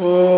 Oh.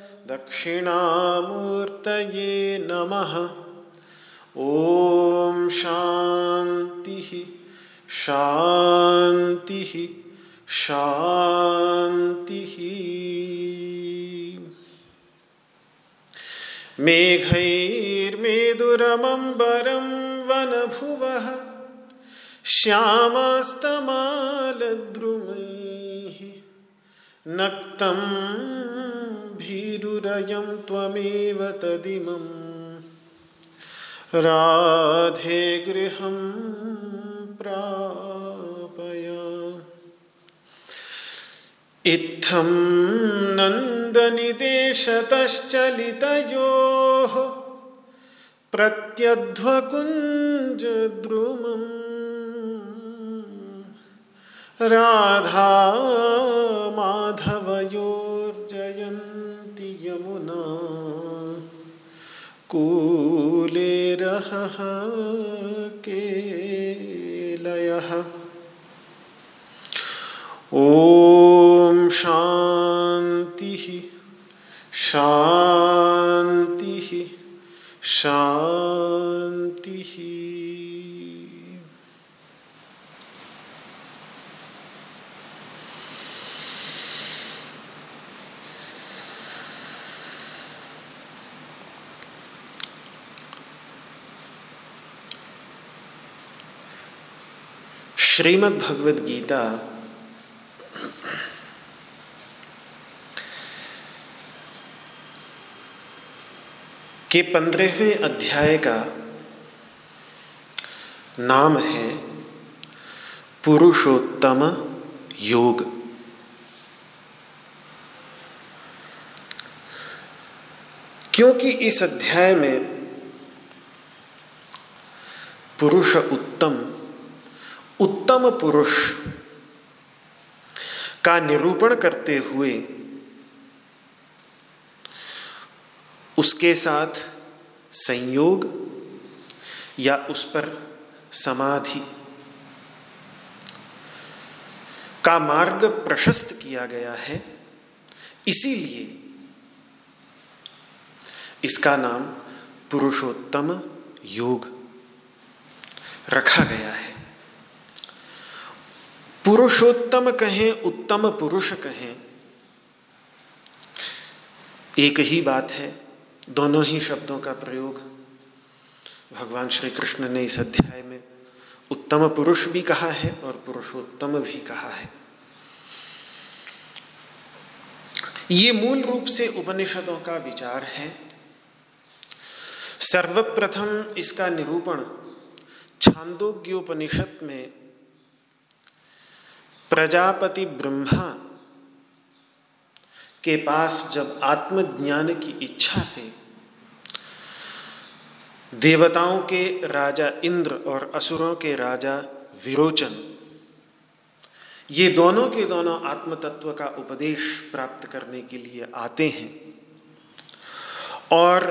दक्षिणामूर्तये नमः। ओम शांति शांति शांति मेघैर्मेदुरमम्बरं वनभुवः श्यामस्तमालद्रुमैः नक्तं भीरुरयं त्वमेव तदिमम् राधे गृहं प्रापय। इत्थं नन्दनिदेशतश्चलितयोः प्रत्यध्वकुञ्जद्रुमम्। राधा माधवयोर्जयन्ति यमुना कूलेरहः केलयः ॐ शान्तिः शान्तिः शान्तिः। श्रीमद् भगवद गीता के पंद्रहवें अध्याय का नाम है पुरुषोत्तम योग। क्योंकि इस अध्याय में पुरुष उत्तम उत्तम पुरुष का निरूपण करते हुए उसके साथ संयोग या उस पर समाधि का मार्ग प्रशस्त किया गया है। इसीलिए इसका नाम पुरुषोत्तम योग रखा गया है। पुरुषोत्तम कहें, उत्तम पुरुष कहें। एक ही बात है, दोनों ही शब्दों का प्रयोग। भगवान श्री कृष्ण ने इस अध्याय में उत्तम पुरुष भी कहा है और पुरुषोत्तम भी कहा है। ये मूल रूप से उपनिषदों का विचार है। सर्वप्रथम इसका निरूपण छांदोग्योपनिषद में प्रजापति ब्रह्मा के पास जब आत्मज्ञान की इच्छा से देवताओं के राजा इंद्र और असुरों के राजा विरोचन, ये दोनों के दोनों आत्म तत्व का उपदेश प्राप्त करने के लिए आते हैं। और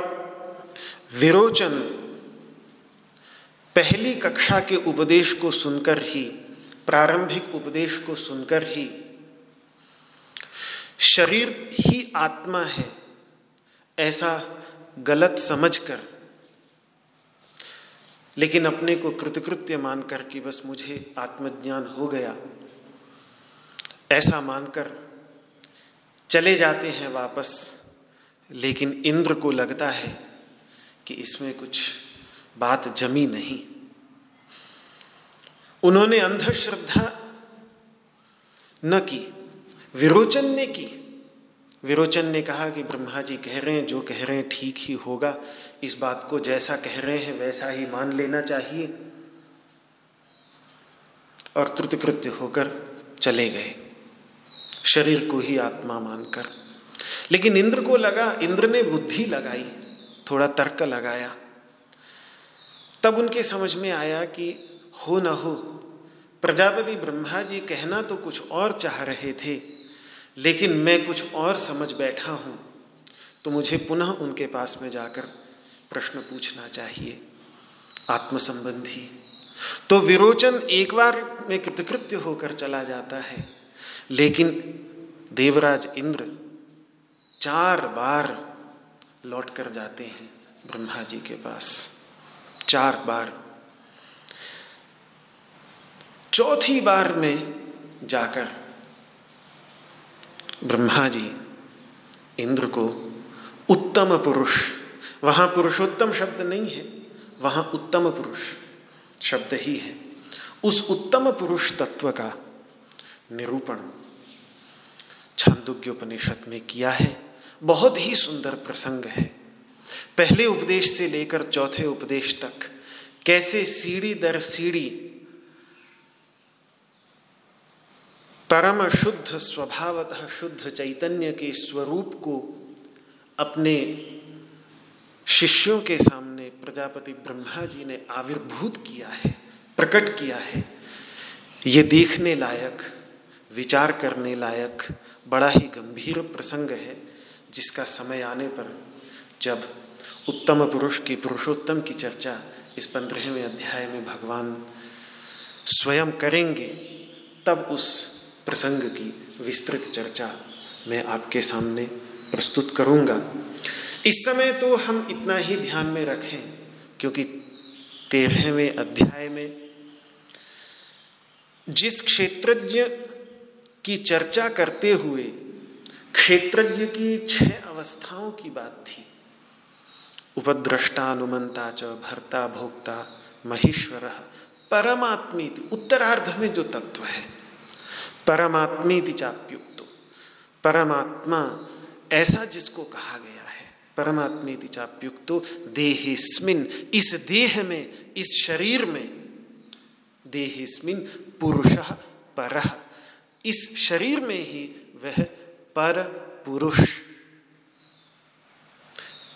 विरोचन पहली कक्षा के उपदेश को सुनकर ही प्रारंभिक उपदेश को सुनकर ही शरीर ही आत्मा है, ऐसा गलत समझकर, लेकिन अपने को कृतकृत्य मानकर कि बस मुझे आत्मज्ञान हो गया। ऐसा मानकर चले जाते हैं वापस, लेकिन इंद्र को लगता है कि इसमें कुछ बात जमी नहीं। उन्होंने अंधश्रद्धा न की विरोचन ने की। विरोचन ने कहा कि ब्रह्मा जी कह रहे हैं, जो कह रहे हैं ठीक ही होगा। इस बात को जैसा कह रहे हैं, वैसा ही मान लेना चाहिए। और कृतकृत्य होकर चले गए। शरीर को ही आत्मा मानकर। लेकिन इंद्र को लगा, इंद्र ने बुद्धि लगाई, थोड़ा तर्क लगाया। तब उनके समझ में आया कि हो न हो प्रजापति ब्रह्मा जी कहना तो कुछ और चाह रहे थे, लेकिन मैं कुछ और समझ बैठा हूँ। तो मुझे पुनः उनके पास में जाकर प्रश्न पूछना चाहिए। आत्म संबंधी तो विरोचन एक बार में कृतकृत्य होकर चला जाता है, लेकिन देवराज इंद्र चार बार लौट कर जाते हैं ब्रह्मा जी के पास। चार बार। चौथी बार में जाकर ब्रह्मा जी इंद्र को उत्तम पुरुष, वहाँ पुरुषोत्तम शब्द नहीं है, वहाँ उत्तम पुरुष शब्द ही है। उस उत्तम पुरुष तत्व का निरूपण छांदोग्योपनिषद में किया है। बहुत ही सुंदर प्रसंग है। पहले उपदेश से लेकर चौथे उपदेश तक कैसे सीढ़ी दर सीढ़ी परम शुद्ध स्वभावतः शुद्ध चैतन्य के स्वरूप को अपने शिष्यों के सामने प्रजापति ब्रह्मा जी ने आविर्भूत किया है, प्रकट किया है। ये देखने लायक, विचार करने लायक बड़ा ही गंभीर प्रसंग है, जिसका समय आने पर जब उत्तम पुरुष की पुरुषोत्तम की चर्चा इस पंद्रहवें अध्याय में भगवान स्वयं करेंगे, तब उस प्रसंग की विस्तृत चर्चा मैं आपके सामने प्रस्तुत करूँगा। इस समय तो हम इतना ही ध्यान में रखें, क्योंकि तेरहवें अध्याय में जिस क्षेत्रज्ञ की चर्चा करते हुए क्षेत्रज्ञ की छह अवस्थाओं की बात थी उपद्रष्टा अनुमंता च, भरता, भोक्ता, महेश्वर परमात्मी उत्तरार्ध में जो तत्व है परमात्मी चाप्युक्त। परमात्मा ऐसा जिसको कहा गया है, परमात्मी चाप्युक्तो, देहिस्मिन, इस देह में, इस शरीर में, देहिस्मिन पुरुष पर। इस शरीर में ही वह पर पुरुष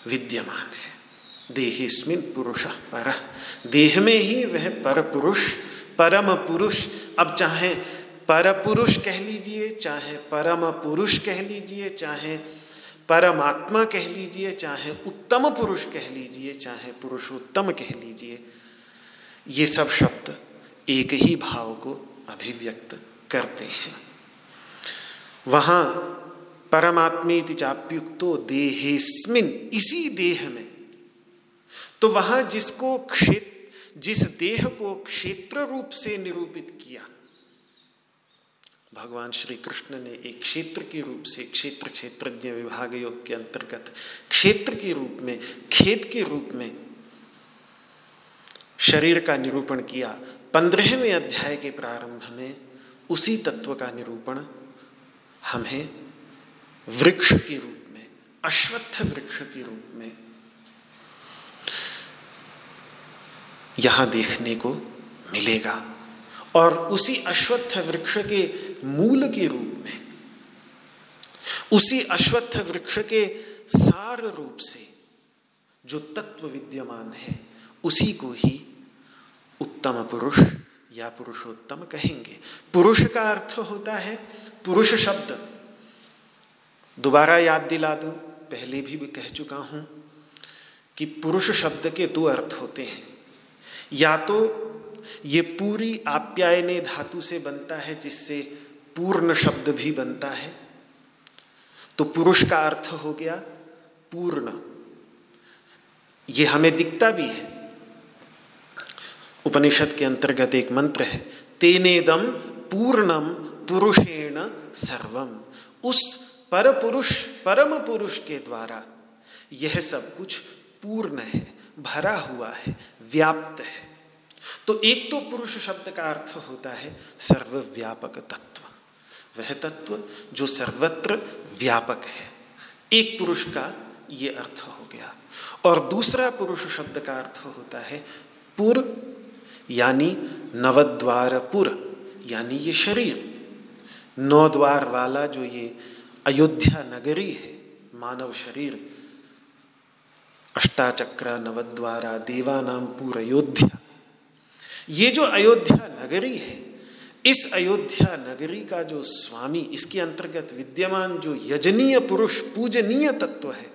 विद्यमान है। देहेस्मिन पुरुष पर। देह में ही वह पर पुरुष, परम पुरुष। अब चाहे पर पुरुष कह लीजिए, चाहे परम पुरुष कह लीजिए, चाहे परमात्मा कह लीजिए, चाहे उत्तम पुरुष कह लीजिए, चाहे पुरुषोत्तम कह लीजिए, ये सब शब्द एक ही भाव को अभिव्यक्त करते हैं। वहाँ परमात्मेति चाप्युक्तो देहेस्मिन, इसी देह में। तो वहाँ जिसको क्षेत्र जिस देह को क्षेत्र रूप से निरूपित किया भगवान श्री कृष्ण ने एक क्षेत्र के रूप से, क्षेत्र क्षेत्रज्ञ विभाग योग के अंतर्गत, क्षेत्र के रूप में, खेत के रूप में शरीर का निरूपण किया। पंद्रहवें अध्याय के प्रारंभ में उसी तत्व का निरूपण हमें वृक्ष के रूप में, अश्वत्थ वृक्ष के रूप में यहाँ देखने को मिलेगा। और उसी अश्वत्थ वृक्ष के मूल के रूप में उसी अश्वत्थ वृक्ष के सार रूप से जो तत्व विद्यमान है उसी को ही उत्तम पुरुष या पुरुषोत्तम कहेंगे। पुरुष का अर्थ होता है पुरुष शब्द। दोबारा याद दिला दूँ पहले भी, भी कह चुका हूँ कि पुरुष शब्द के दो अर्थ होते हैं। या तो ये पूरी आप्यायने धातु से बनता है, जिससे पूर्ण शब्द भी बनता है। तो पुरुष का अर्थ हो गया पूर्ण। ये हमें दिखता भी है। उपनिषद के अंतर्गत एक मंत्र है, तेनेदम पूर्णम पुरुषेण सर्वम। उस पर पुरुष परम पुरुष के द्वारा यह सब कुछ पूर्ण है, भरा हुआ है, व्याप्त है। तो एक तो पुरुष शब्द का अर्थ होता है सर्वव्यापक तत्व। वह तत्व जो सर्वत्र व्यापक है। एक पुरुष का ये अर्थ हो गया। और दूसरा पुरुष शब्द का अर्थ होता है पुर, यानी नवद्वार पुर यानी ये शरीर। नौ द्वार वाला जो ये अयोध्या नगरी है, मानव शरीर, अष्टाचक्र, नवद्वारा, देवानाम, पूर, अयोध्या ये जो अयोध्या नगरी है, इस अयोध्या नगरी का जो स्वामी, इसके अंतर्गत विद्यमान जो यजनीय पुरुष, पूजनीय तत्व है,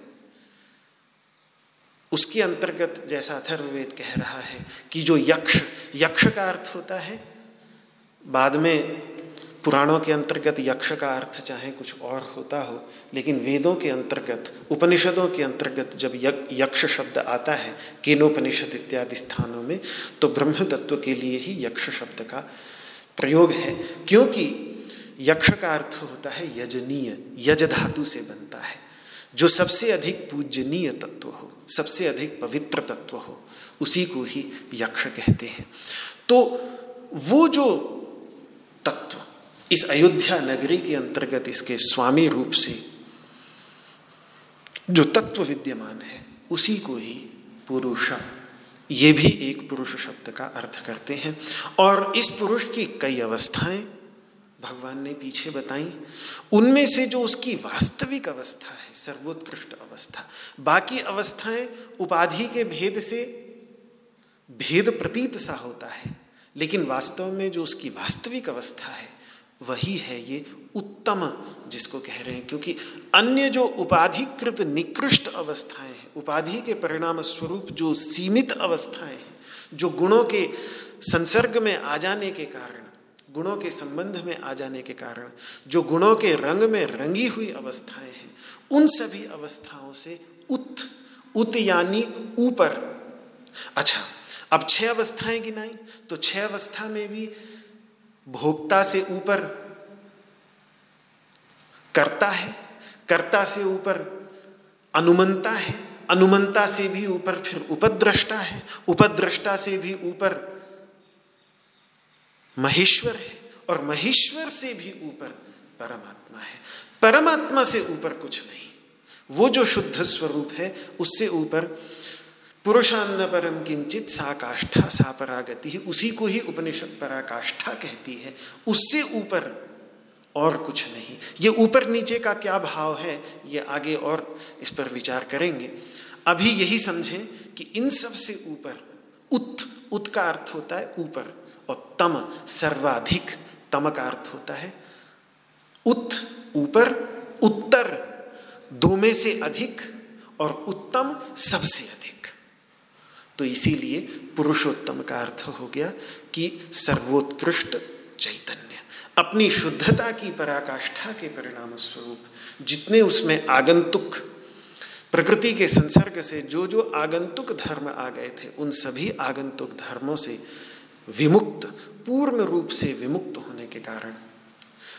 उसके अंतर्गत जैसा अथर्ववेद कह रहा है कि जो यक्ष यक्ष का अर्थ होता है, बाद में पुराणों के अंतर्गत यक्ष का अर्थ चाहे कुछ और होता हो, लेकिन वेदों के अंतर्गत, उपनिषदों के अंतर्गत जब यक्ष शब्द आता है, केनोपनिषद इत्यादि स्थानों में तो ब्रह्म तत्व के लिए ही यक्ष शब्द का प्रयोग है, क्योंकि यक्ष का अर्थ होता है यजनीय यज धातु से बनता है। जो सबसे अधिक पूजनीय तत्व हो, सबसे अधिक पवित्र तत्व हो, उसी को ही यक्ष कहते हैं। तो वो जो तत्व इस अयोध्या नगरी के अंतर्गत इसके स्वामी रूप से जो तत्व विद्यमान है, उसी को ही पुरुष ये भी एक पुरुष शब्द का अर्थ करते हैं। और इस पुरुष की कई अवस्थाएँ भगवान ने पीछे बताई। उनमें से जो उसकी वास्तविक अवस्था है, सर्वोत्कृष्ट अवस्था, बाकी अवस्थाएँ उपाधि के भेद से भेद प्रतीत सा होता है, लेकिन वास्तव में जो उसकी वास्तविक अवस्था है वही है ये उत्तम जिसको कह रहे हैं, क्योंकि अन्य जो उपाधिकृत निकृष्ट अवस्थाएँ हैं, उपाधि के परिणाम स्वरूप जो सीमित अवस्थाएँ हैं, जो गुणों के संसर्ग में आ जाने के कारण, गुणों के संबंध में आ जाने के कारण, जो गुणों के रंग में रंगी हुई अवस्थाएँ हैं, उन सभी अवस्थाओं से उत उत यानी ऊपर। अच्छा अब छह अवस्थाएँ गिनाई तो छह अवस्था में भी भोक्ता से ऊपर, करता है, कर्ता से ऊपर, अनुमंता है, अनुमंता से भी ऊपर, फिर उपद्रष्टा है, उपद्रष्टा से भी ऊपर, महेश्वर है, और महेश्वर से भी ऊपर परमात्मा है। परमात्मा से ऊपर कुछ नहीं। वो जो शुद्ध स्वरूप है, उससे ऊपर पुरुषान्न परम किंचित सा काष्ठा, सा परागति, उसी को ही उपनिषद पराकाष्ठा कहती है। उससे ऊपर और कुछ नहीं। ये ऊपर नीचे का क्या भाव है, ये आगे और इस पर विचार करेंगे। अभी यही समझें कि इन सबसे ऊपर उत उत का अर्थ होता है ऊपर, और तम सर्वाधिक, तम का अर्थ होता है उत, ऊपर, उत्तर, दो में से अधिक और उत्तम सबसे अधिक। तो इसीलिए पुरुषोत्तम का अर्थ हो गया कि सर्वोत्कृष्ट चैतन्य, अपनी शुद्धता की पराकाष्ठा के परिणाम स्वरूप जितने उसमें आगंतुक, प्रकृति के संसर्ग से जो जो आगंतुक धर्म आ गए थे, उन सभी आगंतुक धर्मों से विमुक्त, पूर्ण रूप से विमुक्त होने के कारण,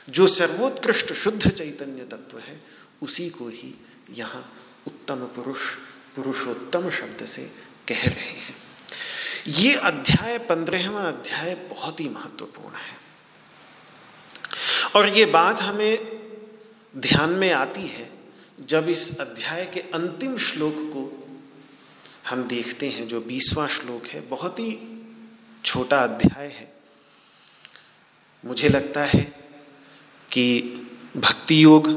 जो सर्वोत्कृष्ट शुद्ध चैतन्य तत्व है, उसी को ही यहाँ उत्तम पुरुष, पुरुषोत्तम शब्द से कह रहे हैं। ये अध्याय पंद्रहवा अध्याय बहुत ही महत्वपूर्ण है। और ये बात हमें ध्यान में आती है जब इस अध्याय के अंतिम श्लोक को हम देखते हैं, जो बीसवां श्लोक है। बहुत ही छोटा अध्याय है। मुझे लगता है कि भक्ति योग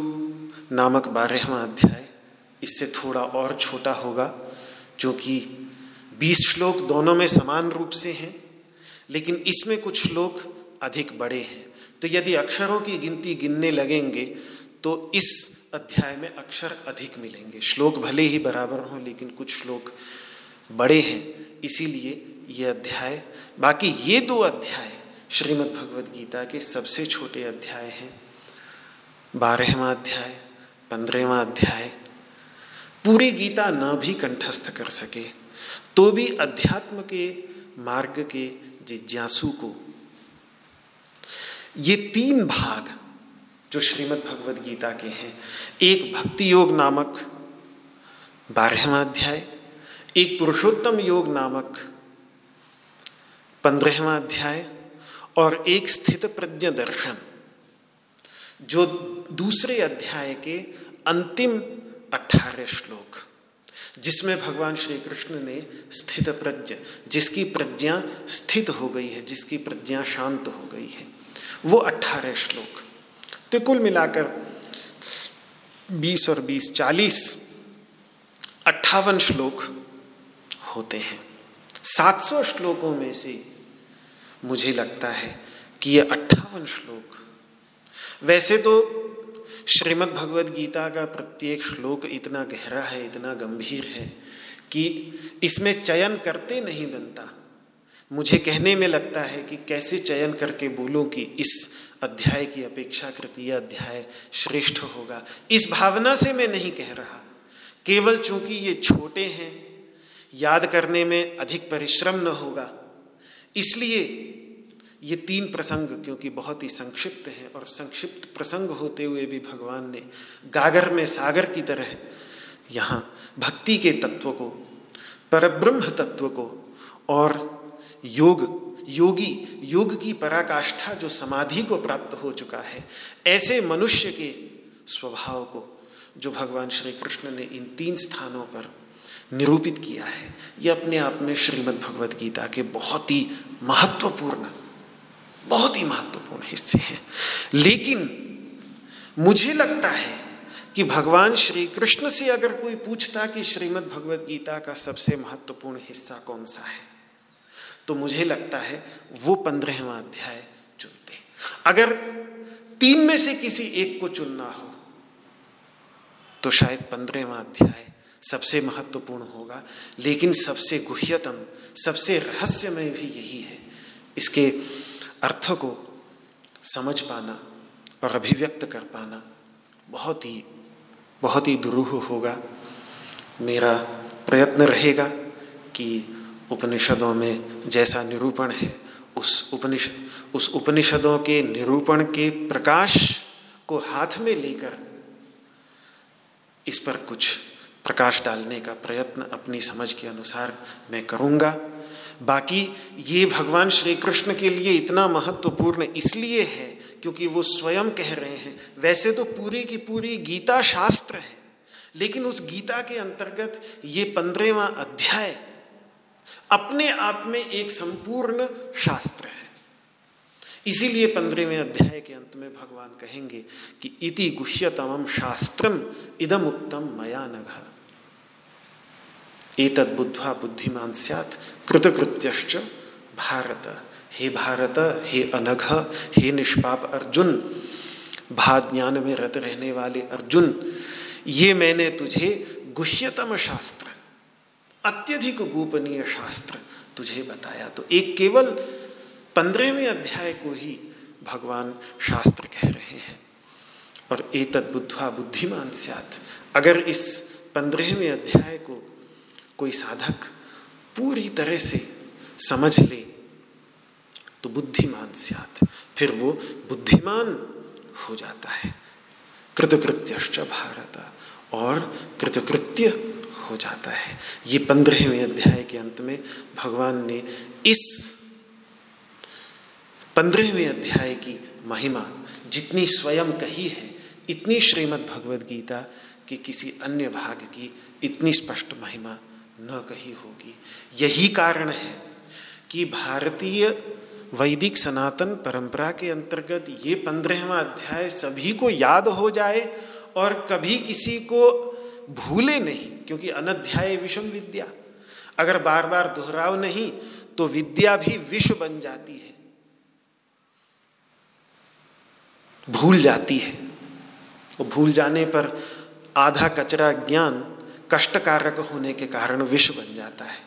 नामक बारहवा अध्याय इससे थोड़ा और छोटा होगा, जो कि बीस श्लोक दोनों में समान रूप से हैं, लेकिन इसमें कुछ श्लोक अधिक बड़े हैं। तो यदि अक्षरों की गिनती गिनने लगेंगे तो इस अध्याय में अक्षर अधिक मिलेंगे। श्लोक भले ही बराबर हों, लेकिन कुछ श्लोक बड़े हैं। इसीलिए ये अध्याय, बाकी ये दो अध्याय श्रीमद् भगवद गीता के सबसे छोटे अध्याय हैं। बारहवा अध्याय, पंद्रहवा अध्याय, पूरी गीता न भी कंठस्थ कर सके। तो भी अध्यात्म के मार्ग के जिज्ञासु को। ये तीन भाग जो श्रीमद् भगवद गीता के हैं, एक भक्ति योग नामक बारहवा अध्याय, एक पुरुषोत्तम योग नामक पंद्रहवा अध्याय, और एक स्थित प्रज्ञ दर्शन, जो दूसरे अध्याय के अंतिम अठारह श्लोक। जिसमें भगवान श्री कृष्ण ने स्थित प्रज्ञ, जिसकी प्रज्ञा स्थित हो गई है, जिसकी प्रज्ञा शांत हो गई है। वो अठारह श्लोक। तो कुल मिलाकर बीस और बीस, चालीस, अट्ठावन श्लोक होते हैं। सात सौ श्लोकों में से मुझे लगता है कि ये अट्ठावन श्लोक, वैसे तो श्रीमद् भगवद गीता का प्रत्येक श्लोक इतना गहरा है, इतना गंभीर है कि इसमें चयन करते नहीं बनता। मुझे कहने में लगता है कि कैसे चयन करके बोलूँ कि इस अध्याय की अपेक्षाकृत यह अध्याय श्रेष्ठ होगा। इस भावना से मैं नहीं कह रहा। केवल चूँकि ये छोटे हैं, याद करने में अधिक परिश्रम न होगा। इसलिए ये तीन प्रसंग क्योंकि बहुत ही संक्षिप्त हैं और संक्षिप्त प्रसंग होते हुए भी भगवान ने गागर में सागर की तरह यहाँ भक्ति के तत्व को, परब्रह्म तत्व को और योग, योगी, योग की पराकाष्ठा जो समाधि को प्राप्त हो चुका है, ऐसे मनुष्य के स्वभाव को जो भगवान श्री कृष्ण ने इन तीन स्थानों पर निरूपित किया है, ये अपने आप में श्रीमद् भगवद गीता के बहुत ही महत्वपूर्ण बहुत ही महत्वपूर्ण हिस्से हैं। लेकिन मुझे लगता है कि भगवान श्री कृष्ण से अगर कोई पूछता कि श्रीमद् भगवद गीता का सबसे महत्वपूर्ण हिस्सा कौन सा है तो मुझे लगता है वो पंद्रहवा अध्याय चुनते। अगर तीन में से किसी एक को चुनना हो तो शायद पंद्रहवा अध्याय सबसे महत्वपूर्ण होगा। लेकिन सबसे गुह्यतम, सबसे रहस्यमय भी यही है। इसके अर्थ को समझ पाना और अभिव्यक्त कर पाना बहुत ही बहुत ही दुरूह होगा। मेरा प्रयत्न रहेगा कि उपनिषदों में जैसा निरूपण है, उस उपनिषद उस उपनिषदों के निरूपण के प्रकाश को हाथ में लेकर इस पर कुछ प्रकाश डालने का प्रयत्न अपनी समझ के अनुसार मैं करूँगा। बाकी ये भगवान श्री कृष्ण के लिए इतना महत्वपूर्ण इसलिए है क्योंकि वो स्वयं कह रहे हैं। वैसे तो पूरी की पूरी गीता शास्त्र है, लेकिन उस गीता के अंतर्गत ये पंद्रहवा अध्याय अपने आप में एक संपूर्ण शास्त्र है। इसीलिए पंद्रहवें अध्याय के अंत में भगवान कहेंगे कि इति गुह्यतम शास्त्रम इदम उत्तम मया नघ। एतद बुद्ध्वा बुद्धिमान सैत कृतकृत्यश्च भारत। हे भारत, हे अनघ, हे निष्पाप अर्जुन। भाद ज्ञान में रत रहने वाले अर्जुन, ये मैंने तुझे गुह्यतम शास्त्र, अत्यधिक गोपनीय शास्त्र तुझे बताया। तो एक केवल पंद्रहवें अध्याय को ही भगवान शास्त्र कह रहे हैं। और एतद बुद्धवा बुद्धिमान स्यात। अगर इस पंद्रहवें अध्याय को कोई साधक पूरी तरह से समझ ले तो बुद्धिमान सियात, फिर वो बुद्धिमान हो जाता है। कृतकृत्यश्च भारत, और कृतकृत्य हो जाता है। ये पंद्रहवें अध्याय के अंत में भगवान ने इस पंद्रहवें अध्याय की महिमा जितनी स्वयं कही है, इतनी श्रीमद् भगवद गीता की किसी अन्य भाग की इतनी स्पष्ट महिमा न कही होगी। यही कारण है कि भारतीय वैदिक सनातन परंपरा के अंतर्गत ये पंद्रहवा अध्याय सभी को याद हो जाए और कभी किसी को भूले नहीं, क्योंकि अनध्याय विषम विद्या। अगर बार बार दोहराव नहीं तो विद्या भी विश्व बन जाती है। भूल जाती है। और भूल जाने पर आधा कचरा ज्ञान कष्टकारक होने के कारण विष बन जाता है।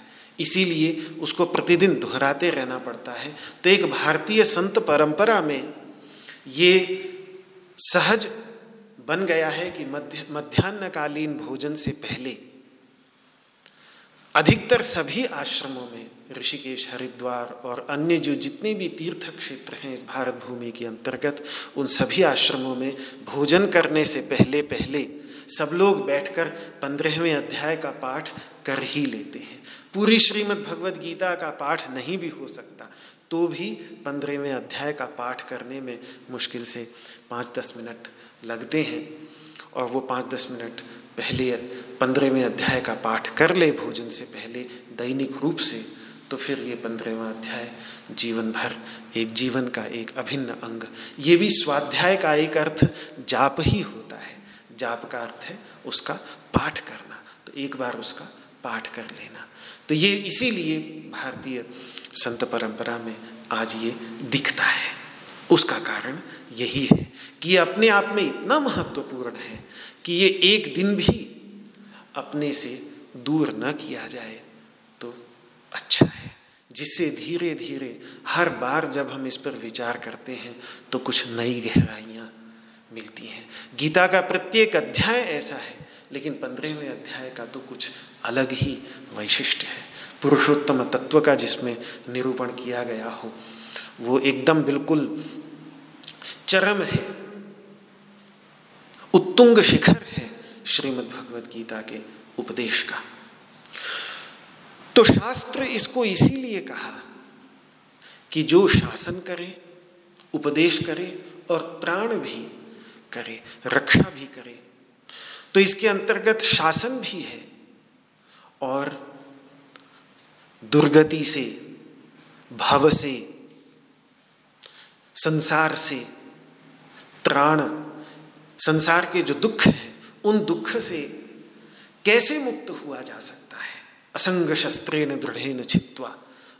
इसीलिए उसको प्रतिदिन दोहराते रहना पड़ता है। तो एक भारतीय संत परंपरा में ये सहज बन गया है कि मध्य, मध्यान्हकालीन भोजन से पहले अधिकतर सभी आश्रमों में ऋषिकेश, हरिद्वार और अन्य जो जितने भी तीर्थ क्षेत्र हैं इस भारत भूमि के अंतर्गत, उन सभी आश्रमों में भोजन करने से पहले पहले सब लोग बैठकर पंद्रहवें अध्याय का पाठ कर ही लेते हैं। पूरी श्रीमद् भगवद गीता का पाठ नहीं भी हो सकता तो भी पंद्रहवें अध्याय का पाठ करने में मुश्किल से पाँच दस मिनट लगते हैं और वो पाँच दस मिनट पहले पंद्रहवें अध्याय का पाठ कर ले भोजन से पहले दैनिक रूप से तो फिर ये पंद्रहवा अध्याय जीवन भर एक जीवन का एक अभिन्न अंग। ये भी स्वाध्याय का एक अर्थ जाप ही होता है। जाप का अर्थ है उसका पाठ करना। तो एक बार उसका पाठ कर लेना। तो ये इसीलिए भारतीय संत परंपरा में आज ये दिखता है। उसका कारण यही है कि ये अपने आप में इतना महत्वपूर्ण है कि ये एक दिन भी अपने से दूर न किया जाए तो अच्छा है। जिससे धीरे धीरे हर बार जब हम इस पर विचार करते हैं तो कुछ नई गहराइयाँ मिलती हैं। गीता का प्रत्येक अध्याय ऐसा है, लेकिन पंद्रहवें अध्याय का तो कुछ अलग ही वैशिष्ट है। पुरुषोत्तम तत्व का जिसमें निरूपण किया गया हो, वो एकदम बिल्कुल चरम है, उत्तुंग शिखर है श्रीमद् भगवत गीता के उपदेश का। तो शास्त्र इसको इसीलिए कहा कि जो शासन करे, उपदेश करे और प्राण भी करे, रक्षा भी करे। तो इसके अंतर्गत शासन भी है और दुर्गति से, भव से, संसार से, त्राण, संसार के जो दुख हैं, उन दुख से कैसे मुक्त हुआ जा सकता है? असंग शस्त्रेण दृढ़ छित्वा,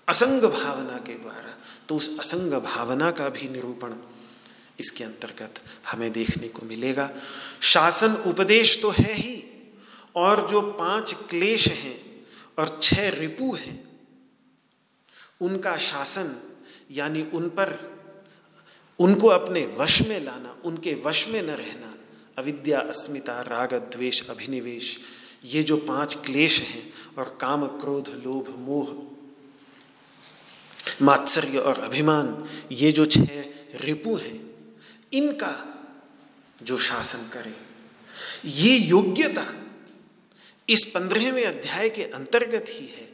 असंग भावना के द्वारा। तो उस असंग भावना का भी निरूपण इसके अंतर्गत हमें देखने को मिलेगा। शासन उपदेश तो है ही, और जो पाँच क्लेश हैं और छह रिपु हैं, उनका शासन, यानी उन पर, उनको अपने वश में लाना, उनके वश में न रहना, अविद्या, अस्मिता, राग, द्वेष, अभिनिवेश, ये जो पाँच क्लेश हैं, और काम, क्रोध, लोभ, मोह, मात्सर्य और अभिमान, ये जो छह रिपु हैं इनका जो शासन करे। ये योग्यता इस पंद्रहवें अध्याय के अंतर्गत ही है।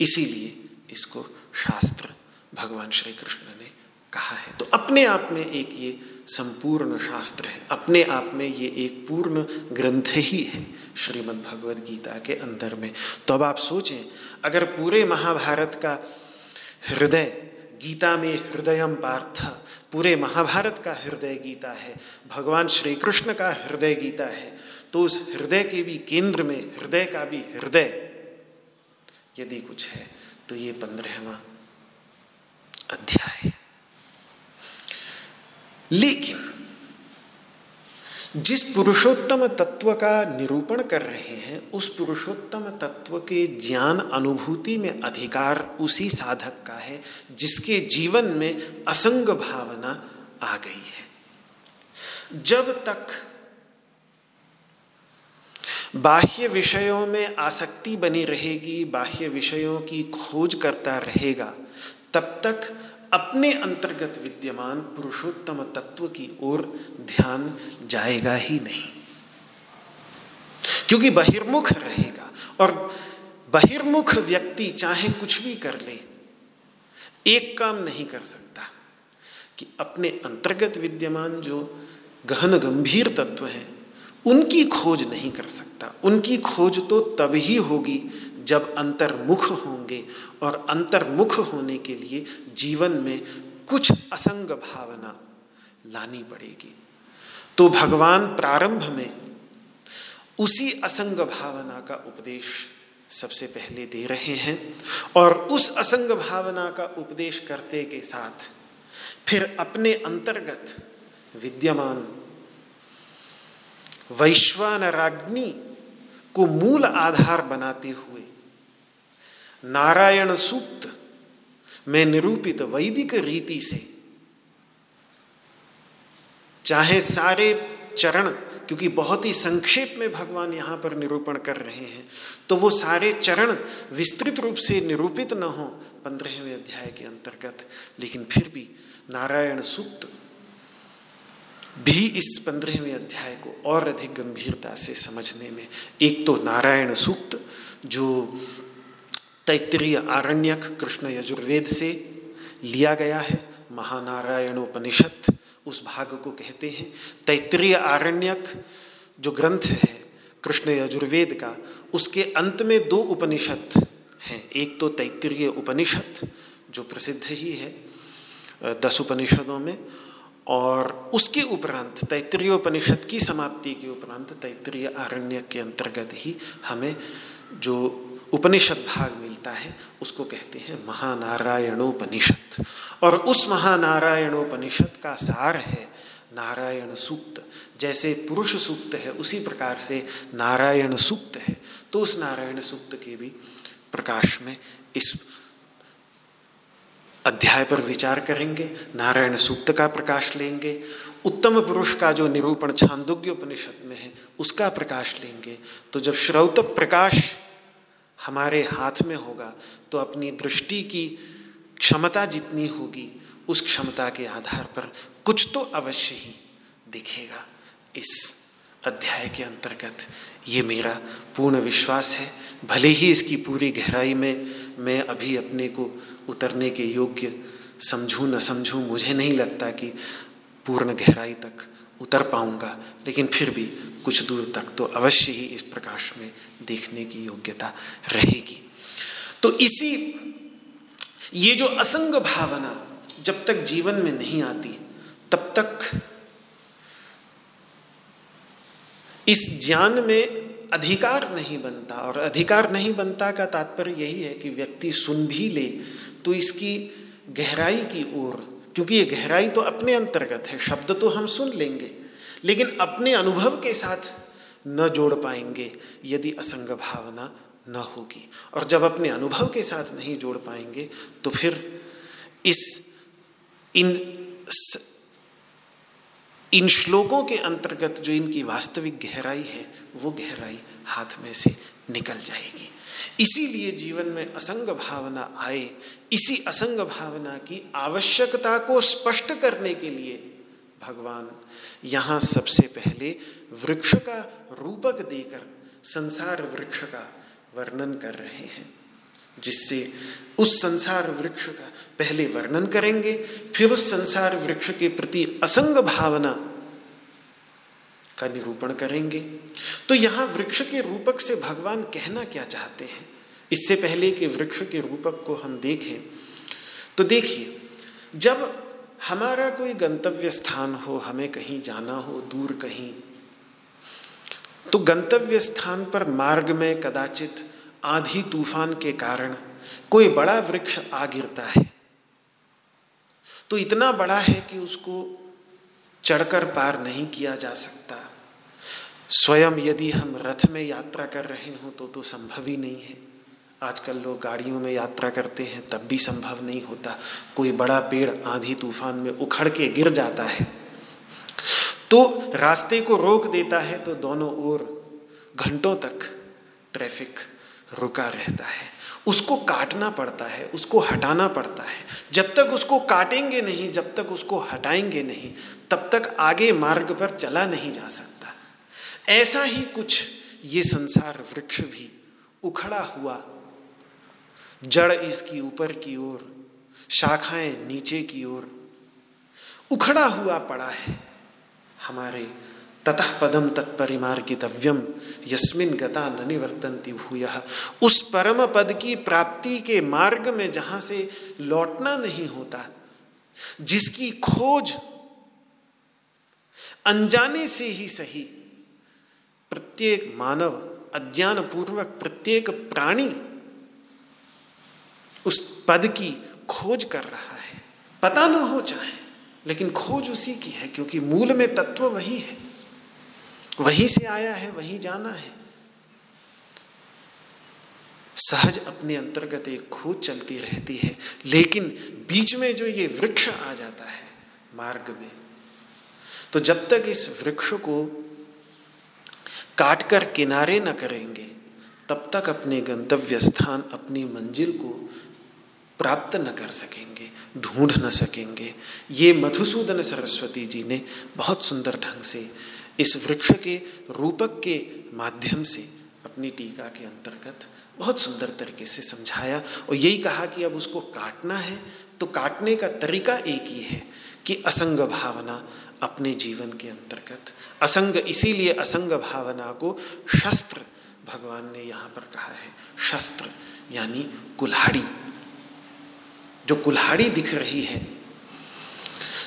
इसीलिए इसको शास्त्र भगवान श्री कृष्ण ने कहा है। तो अपने आप में एक ये संपूर्ण शास्त्र है। अपने आप में ये एक पूर्ण ग्रंथ ही है श्रीमद् भगवद गीता के अंदर में। तो अब आप सोचें, अगर पूरे महाभारत का हृदय गीता में हृदय पार्थ। पूरे महाभारत का हृदय गीता है। भगवान श्री कृष्ण का हृदय गीता है। तो उस हृदय के भी केंद्र में, हृदय का भी हृदय, यदि कुछ है तो ये पंद्रहवा अध्याय लेकिन जिस पुरुषोत्तम तत्व का निरूपण कर रहे हैं, उस पुरुषोत्तम तत्व के ज्ञान अनुभूति में अधिकार उसी साधक का है, जिसके जीवन में असंग भावना आ गई है। जब तक बाह्य विषयों में आसक्ति बनी रहेगी, बाह्य विषयों की खोज करता रहेगा, तब तक अपने अंतर्गत विद्यमान पुरुषोत्तम तत्व की ओर ध्यान जाएगा ही नहीं। क्योंकि बहिर्मुख रहेगा और बहिर्मुख व्यक्ति चाहे कुछ भी कर ले, एक काम नहीं कर सकता कि अपने अंतर्गत विद्यमान जो गहन गंभीर तत्व हैं, उनकी खोज नहीं कर सकता। उनकी खोज तो तब ही होगी जब अंतर्मुख होंगे और अंतर्मुख होने के लिए जीवन में कुछ असंग भावना लानी पड़ेगी। तो भगवान प्रारंभ में उसी असंग भावना का उपदेश सबसे पहले दे रहे हैं और उस असंग भावना का उपदेश करते के साथ फिर अपने अंतर्गत विद्यमान वैश्वानराग्नि को मूल आधार बनाते हुए, नारायण सूक्त में निरूपित वैदिक रीति से, चाहे सारे चरण, क्योंकि बहुत ही संक्षेप में भगवान यहाँ पर निरूपण कर रहे हैं तो वो सारे चरण विस्तृत रूप से निरूपित न हो, पंद्रहवें अध्याय के अंतर्गत, लेकिन फिर भी नारायण सूक्त भी इस पंद्रहवें अध्याय को और अधिक गंभीरता से समझने में एक तो नारायण सूक्त, जो तैतरीय आरण्यक कृष्ण यजुर्वेद से लिया गया है, महानारायणोपनिषद उस भाग को कहते हैं। तैतरीय आरण्यक जो ग्रंथ है कृष्ण यजुर्वेद का, उसके अंत में दो उपनिषद हैं। एक तो तैतरीय उपनिषद, जो प्रसिद्ध ही है, दस उपनिषदों में और उसके उपरांत तैतरीय उपनिषद की समाप्ति के उपरांत तैतरीय आरण्य के अंतर्गत ही हमें जो उपनिषद भाग मिलता है, उसको कहते हैं महानारायणोपनिषद। और उस महानारायणोपनिषद का सार है नारायण सूक्त। जैसे पुरुष सूक्त है, उसी प्रकार से नारायण सूक्त है। तो उस नारायण सूक्त के भी प्रकाश में इस अध्याय पर विचार करेंगे, नारायण सूक्त का प्रकाश लेंगे, उत्तम पुरुष का जो निरूपण छांदोग्य उपनिषद में है, उसका प्रकाश लेंगे। तो जब श्रौत प्रकाश हमारे हाथ में होगा तो अपनी दृष्टि की क्षमता जितनी होगी, उस क्षमता के आधार पर कुछ तो अवश्य ही दिखेगा इस अध्याय के अंतर्गत ये मेरा पूर्ण विश्वास है। भले ही इसकी पूरी गहराई में मैं अभी अपने को उतरने के योग्य समझूं, न समझूं, मुझे नहीं लगता कि पूर्ण गहराई तक उतर पाऊँगा, लेकिन फिर भी कुछ दूर तक तो अवश्य ही इस प्रकाश में देखने की योग्यता रहेगी। तो इसी, ये जो असंग भावना जब तक जीवन में नहीं आती, तब तक इस ज्ञान में अधिकार नहीं बनता और अधिकार नहीं बनता का तात्पर्य यही है कि व्यक्ति सुन भी ले तो इसकी गहराई की ओर, क्योंकि ये गहराई तो अपने अंतर्गत है, शब्द तो हम सुन लेंगे, लेकिन अपने अनुभव के साथ न जोड़ पाएँगे, यदि असंग भावना न होगी। और जब अपने अनुभव के साथ नहीं जोड़ पाएँगे तो फिर इस इन इन श्लोकों के अंतर्गत जो इनकी वास्तविक गहराई है, वो गहराई हाथ में से निकल जाएगी। इसीलिए जीवन में असंग भावना आए, इसी असंग भावना की आवश्यकता को स्पष्ट करने के लिए भगवान यहाँ सबसे पहले वृक्ष का रूपक देकर संसार वृक्ष का वर्णन कर रहे हैं, जिससे उस संसार वृक्ष का पहले वर्णन करेंगे, फिर उस संसार वृक्ष के प्रति असंग भावना का निरूपण करेंगे। तो यहाँ वृक्ष के रूपक से भगवान कहना क्या चाहते हैं? इससे पहले कि वृक्ष के रूपक को हम देखें तो देखिए, जब हमारा कोई गंतव्य स्थान हो, हमें कहीं जाना हो, दूर कहीं तो गंतव्य स्थान पर मार्ग में कदाचित आधी तूफ़ान के कारण कोई बड़ा वृक्ष आ गिरता है। तो इतना बड़ा है कि उसको चढ़कर पार नहीं किया जा सकता। स्वयं यदि हम रथ में यात्रा कर रहे हों तो तो संभव ही नहीं है। आजकल लोग गाड़ियों में यात्रा करते हैं, तब भी संभव नहीं होता। कोई बड़ा पेड़ आंधी तूफ़ान में उखड़ के गिर जाता है। तो रास्ते को रोक देता है तो दोनों ओर घंटों तक ट्रैफ़िक रुका रहता है। उसको काटना पड़ता है, उसको हटाना पड़ता है। जब तक उसको काटेंगे नहीं, जब तक उसको हटाएँगे नहीं, तब तक आगे मार्ग पर चला नहीं जा सकता। ऐसा ही कुछ ये संसार वृक्ष भी उखड़ा हुआ जड़ इसकी ऊपर की ओर, शाखाएँ नीचे की ओर उखड़ा हुआ पड़ा है। हमारे ततः पदम तत्परिमार्गितव्यम यस्मिन गता न निवर्तन्ति भूय। उस परम पद की प्राप्ति के मार्ग में जहाँ से लौटना नहीं होता, जिसकी खोज अनजाने से ही सही, प्रत्येक मानव अज्ञान पूर्वक प्रत्येक प्राणी उस पद की खोज कर रहा है। पता न हो चाहे, लेकिन खोज उसी की है, क्योंकि मूल में तत्व वही है। वहीं से आया है, वहीं जाना है। सहज अपने अंतर्गत एक खोज चलती रहती है, लेकिन बीच में जो ये वृक्ष आ जाता है मार्ग में तो जब तक इस वृक्ष को काटकर किनारे न करेंगे, तब तक अपने गंतव्य स्थान, अपनी मंजिल को प्राप्त न कर सकेंगे, ढूंढ न सकेंगे। ये मधुसूदन सरस्वती जी ने बहुत सुंदर ढंग से इस वृक्ष के रूपक के माध्यम से अपनी टीका के अंतर्गत बहुत सुंदर तरीके से समझाया और यही कहा कि अब उसको काटना है तो काटने का तरीका एक ही है कि असंग भावना अपने जीवन के अंतर्गत। असंग इसीलिए असंग भावना को शस्त्र, भगवान ने यहाँ पर कहा है, शस्त्र यानी कुल्हाड़ी। जो कुल्हाड़ी दिख रही है,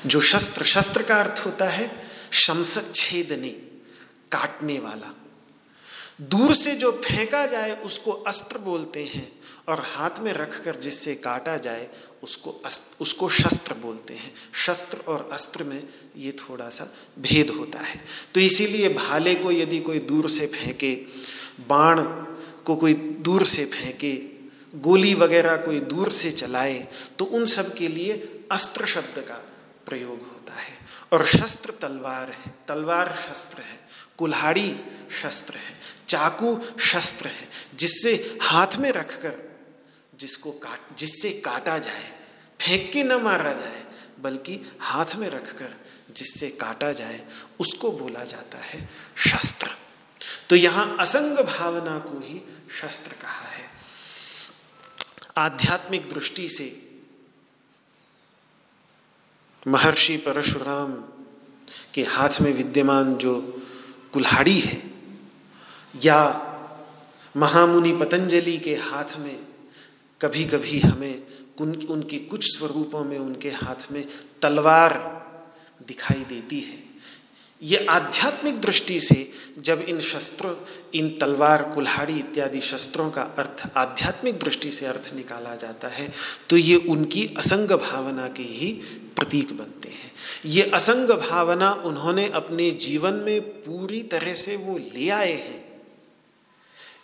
जो शस्त्र शस्त्र का अर्थ होता है शमसच्छेदने काटने वाला। दूर से जो फेंका जाए, उसको अस्त्र बोलते हैं और हाथ में रखकर जिससे काटा जाए, उसको अस्त्र उसको शस्त्र बोलते हैं। शस्त्र और अस्त्र में ये थोड़ा सा भेद होता है। तो इसीलिए भाले को यदि कोई दूर से फेंके, बाण को कोई दूर से फेंके, गोली वगैरह कोई दूर से चलाए तो उन सब के लिए अस्त्र शब्द का प्रयोग होता है। और शस्त्र तलवार है, तलवार शस्त्र है, कुल्हाड़ी शस्त्र है, चाकू शस्त्र है, जिससे हाथ में रखकर जिसको काट, जिससे काटा जाए, फेंक के न मारा जाए, बल्कि हाथ में रखकर जिससे काटा जाए, उसको बोला जाता है शस्त्र। तो यहाँ असंग भावना को ही शस्त्र कहा है। आध्यात्मिक दृष्टि से महर्षि परशुराम के हाथ में विद्यमान जो कुल्हाड़ी है, या महामुनि पतंजलि के हाथ में कभी कभी हमें उन उनके कुछ स्वरूपों में उनके हाथ में तलवार दिखाई देती है। ये आध्यात्मिक दृष्टि से जब इन शस्त्रों, इन तलवार, कुल्हाड़ी इत्यादि शस्त्रों का अर्थ आध्यात्मिक दृष्टि से अर्थ निकाला जाता है तो ये उनकी असंग भावना के ही प्रतीक बनते हैं। ये असंग भावना उन्होंने अपने जीवन में पूरी तरह से वो ले आए हैं।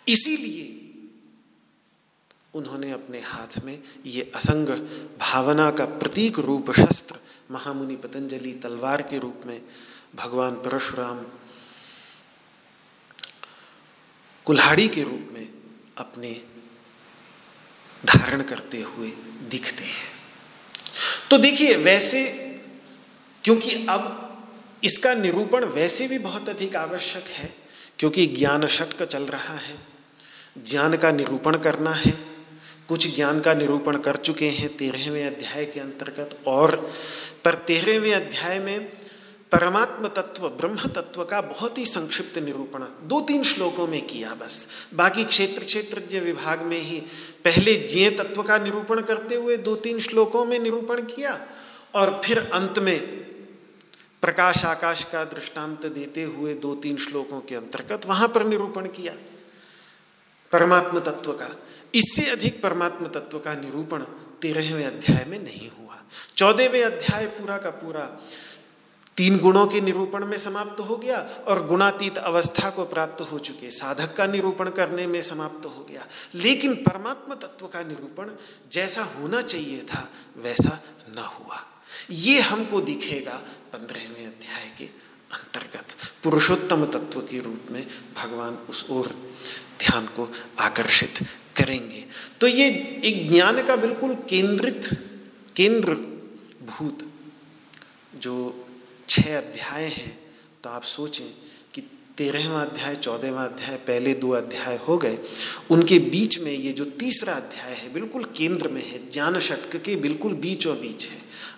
इसीलिए उन्होंने अपने हाथ में ये असंग भावना का प्रतीक रूप शस्त्र, महामुनि पतंजलि तलवार के रूप में भगवान परशुराम कुल्हाड़ी के रूप में अपने धारण करते हुए दिखते हैं। तो देखिए, वैसे, क्योंकि अब इसका निरूपण वैसे भी बहुत अधिक आवश्यक है, क्योंकि ज्ञान षटक चल रहा है, ज्ञान का निरूपण करना है, कुछ ज्ञान का निरूपण कर चुके हैं तेरहवें अध्याय के अंतर्गत, और पर तेरहवें अध्याय में परमात्म तत्व ब्रह्म तत्व का बहुत ही संक्षिप्त निरूपण दो तीन श्लोकों में किया बस। बाकी क्षेत्र क्षेत्रज्ञ विभाग में ही पहले ज्ञ तत्व का निरूपण करते हुए दो तीन श्लोकों में निरूपण किया और फिर अंत में प्रकाश आकाश का दृष्टांत देते हुए दो तीन श्लोकों के अंतर्गत वहाँ पर निरूपण किया। परमात्म तत्व का। इससे अधिक परमात्म तत्व का निरूपण तेरहवें अध्याय में नहीं हुआ। चौदहवें अध्याय पूरा का पूरा तीन गुणों के निरूपण में समाप्त हो गया और गुणातीत अवस्था को प्राप्त हो चुके, साधक का निरूपण करने में समाप्त हो गया। लेकिन परमात्मा तत्व का निरूपण जैसा होना चाहिए था, वैसा न हुआ। ये हमको दिखेगा पंद्रहवें अध्याय के अंतर्गत, पुरुषोत्तम तत्व के रूप में भगवान उस ओर ध्यान को आकर्षित करेंगे। तो ये एक ज्ञान का बिल्कुल केंद्रित केंद्र भूत जो छह अध्याय हैं तो आप सोचें कि तेरहवा अध्याय, चौदहवा अध्याय, पहले दो अध्याय हो गए। उनके बीच में ये जो तीसरा अध्याय है, बिल्कुल केंद्र में है, ज्ञान षटक के बिल्कुल बीचों बीच है।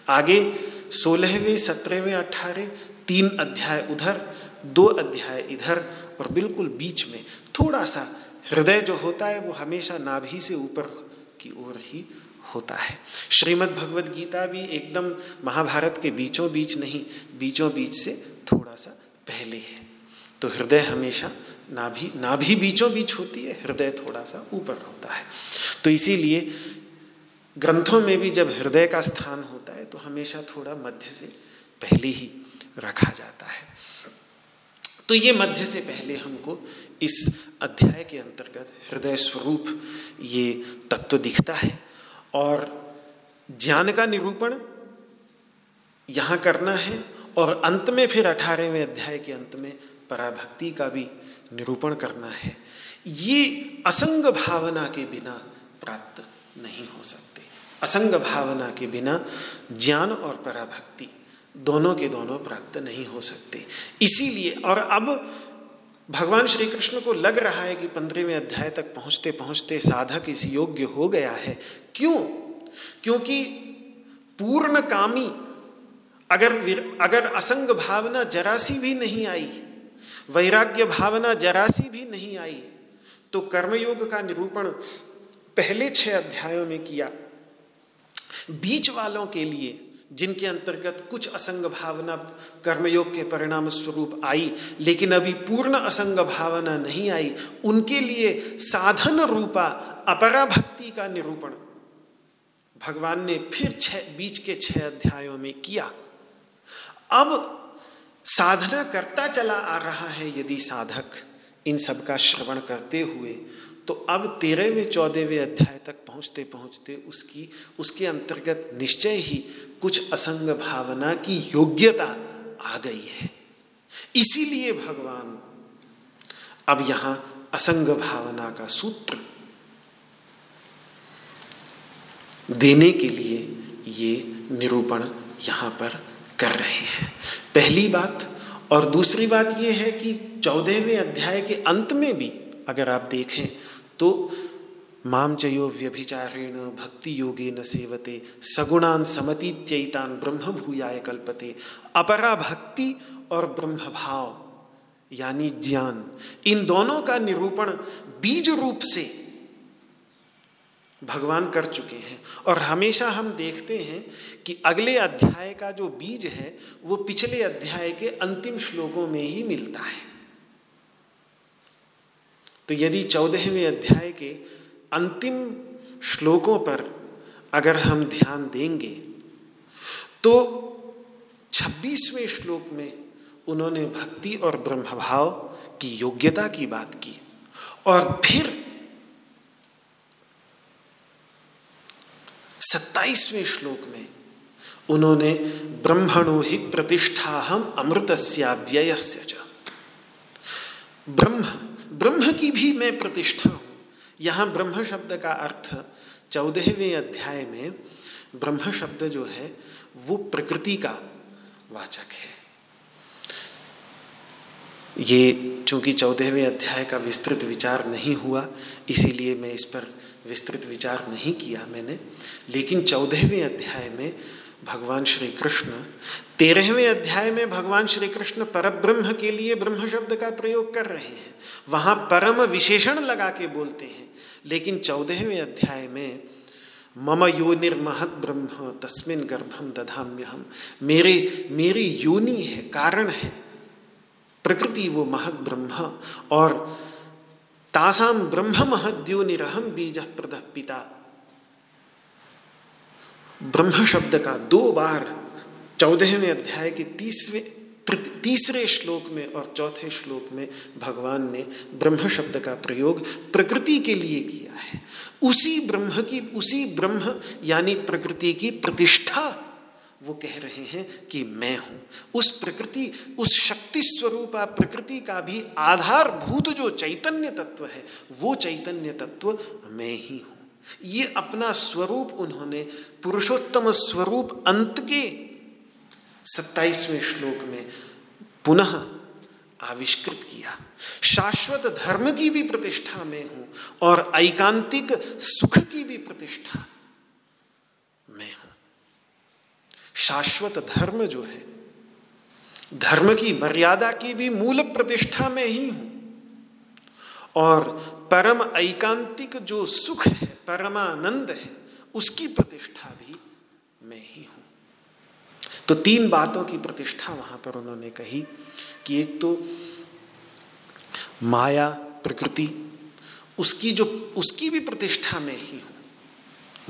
आगे सोलहवें, सत्रहवें अठारह तीन अध्याय उधर, दो अध्याय इधर और बिल्कुल बीच में। थोड़ा सा हृदय जो होता है, वो हमेशा नाभि से ऊपर की ओर ही होता है। श्रीमद् भगवद गीता भी एकदम महाभारत के बीचों बीच नहीं, बीचों बीच से थोड़ा सा पहले है। तो हृदय हमेशा नाभि नाभि बीचों बीच होती है, हृदय थोड़ा सा ऊपर होता है। तो इसीलिए ग्रंथों में भी जब हृदय का स्थान होता है तो हमेशा थोड़ा मध्य से पहले ही रखा जाता है। तो ये मध्य से पहले हमको इस अध्याय के अंतर्गत हृदय स्वरूप ये तत्व दिखता है। और ज्ञान का निरूपण यहाँ करना है और अंत में फिर अठारहवें अध्याय के अंत में पराभक्ति का भी निरूपण करना है। ये असंग भावना के बिना प्राप्त नहीं हो सकते। असंग भावना के बिना ज्ञान और पराभक्ति दोनों के दोनों प्राप्त नहीं हो सकते। इसीलिए और अब भगवान श्री कृष्ण को लग रहा है कि पंद्रहवें अध्याय तक पहुँचते पहुँचते साधक इस योग्य हो गया है। क्यों? क्योंकि पूर्ण कामी अगर अगर असंग भावना जरासी भी नहीं आई, वैराग्य भावना जरासी भी नहीं आई तो कर्मयोग का निरूपण पहले छह अध्यायों में किया। बीच वालों के लिए जिनके अंतर्गत कुछ असंग भावना कर्मयोग के परिणाम स्वरूप आई, लेकिन अभी पूर्ण असंग भावना नहीं आई, उनके लिए साधन रूपा अपरा भक्ति का निरूपण भगवान ने फिर छह, बीच के छह अध्यायों में किया। अब साधना करता चला आ रहा है यदि साधक इन सब का श्रवण करते हुए तो अब तेरहवें, चौदहवें अध्याय तक पहुँचते पहुँचते उसकी, उसके अंतर्गत निश्चय ही कुछ असंग भावना की योग्यता आ गई है। इसीलिए भगवान अब यहाँ असंग भावना का सूत्र देने के लिए ये निरूपण यहाँ पर कर रहे हैं। पहली बात और दूसरी बात यह है कि चौदहवें अध्याय के अंत में भी अगर आप देखें तो माम चयो व्यभिचारेण भक्ति योगे न सेवते, सगुणान समतीत्यतान ब्रह्म भूयाय कल्पते। अपरा भक्ति और ब्रह्म भाव, यानी ज्ञान, इन दोनों का निरूपण बीज रूप से भगवान कर चुके हैं। और हमेशा हम देखते हैं कि अगले अध्याय का जो बीज है, वो पिछले अध्याय के अंतिम श्लोकों में ही मिलता है। तो यदि चौदहवें अध्याय के अंतिम श्लोकों पर अगर हम ध्यान देंगे तो छब्बीसवें श्लोक में उन्होंने भक्ति और ब्रह्मभाव की योग्यता की बात की और फिर सत्ताईसवें श्लोक में उन्होंने ब्रह्मणो ही प्रतिष्ठा हम अमृतस्या व्ययस्य ब्रह्म ब्रह्म की भी मैं प्रतिष्ठा हूँ। यहाँ ब्रह्म शब्द का अर्थ चौदहवें अध्याय में ब्रह्म शब्द जो है, वो प्रकृति का वाचक है। ये चूँकि चौदहवें अध्याय का विस्तृत विचार नहीं हुआ, इसीलिए मैं इस पर विस्तृत विचार नहीं किया मैंने, लेकिन चौदहवें अध्याय में भगवान श्री कृष्ण, तेरहवें अध्याय में भगवान श्री कृष्ण परब्रह्म के लिए ब्रह्म शब्द का प्रयोग कर रहे हैं। वहाँ परम विशेषण लगा के बोलते हैं, लेकिन चौदहवें अध्याय में, मम योनिर्महत ब्रह्म, तस्मिन गर्भम दधाम्य हम मेरे, मेरी योनि है, कारण है। प्रकृति वो महत ब्रह्म, और तासाम ब्रह्म महद्यो निरहम बीज प्रद पिता। ब्रह्म शब्द का दो बार चौदहवें अध्याय के तीसरे तीसरे श्लोक में और चौथे श्लोक में भगवान ने ब्रह्म शब्द का प्रयोग प्रकृति के लिए किया है। उसी ब्रह्म की, उसी ब्रह्म यानी प्रकृति की प्रतिष्ठा, वो कह रहे हैं कि मैं हूँ। उस प्रकृति, उस शक्ति स्वरूपा प्रकृति का भी आधारभूत जो चैतन्य तत्व है, वो चैतन्य तत्व मैं ही हूँ। ये अपना स्वरूप उन्होंने, पुरुषोत्तम स्वरूप अंत के सत्ताईसवें श्लोक में पुनः आविष्कृत किया। शाश्वत धर्म की भी प्रतिष्ठा में हूँ और ऐकांतिक सुख की भी प्रतिष्ठा मैं हूँ। शाश्वत धर्म जो है, धर्म की मर्यादा की भी मूल प्रतिष्ठा में ही हूँ और परम ऐकांतिक जो सुख है परमानंद है, उसकी प्रतिष्ठा भी मैं ही हूँ। तो तीन बातों की प्रतिष्ठा वहाँ पर उन्होंने कही कि एक तो माया, प्रकृति, उसकी जो, उसकी भी प्रतिष्ठा में ही हूँ।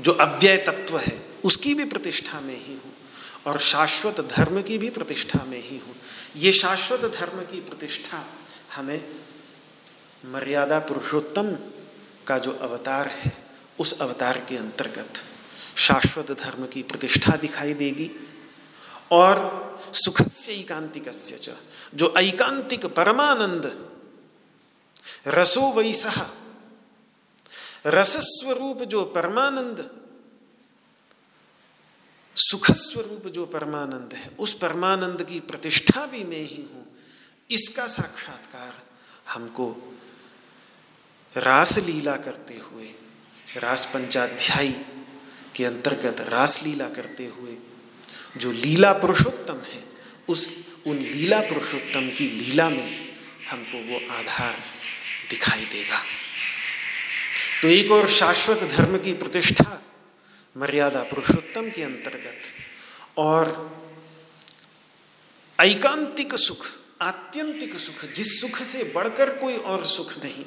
जो अव्यय तत्व है, उसकी भी प्रतिष्ठा में ही हूँ। और शाश्वत धर्म की भी प्रतिष्ठा में ही हूँ। ये शाश्वत धर्म की प्रतिष्ठा हमें मर्यादा पुरुषोत्तम का जो अवतार है उस अवतार के अंतर्गत शाश्वत धर्म की प्रतिष्ठा दिखाई देगी और सुखस्य से ऐकांतिक जो ऐकांतिक परमानंद, रसो वैसा रसस्वरूप जो परमानंद सुख स्वरूप जो परमानंद है, उस परमानंद की प्रतिष्ठा भी मैं ही हूँ। इसका साक्षात्कार हमको रास लीला करते हुए रास पंचाध्यायी के अंतर्गत रास लीला करते हुए, जो लीला पुरुषोत्तम है, उस, उन लीला पुरुषोत्तम की लीला में हमको वो आधार दिखाई देगा। तो एक और शाश्वत धर्म की प्रतिष्ठा मर्यादा पुरुषोत्तम के अंतर्गत, और ऐकांतिक सुख, आत्यंतिक सुख, जिस सुख से बढ़कर कोई और सुख नहीं,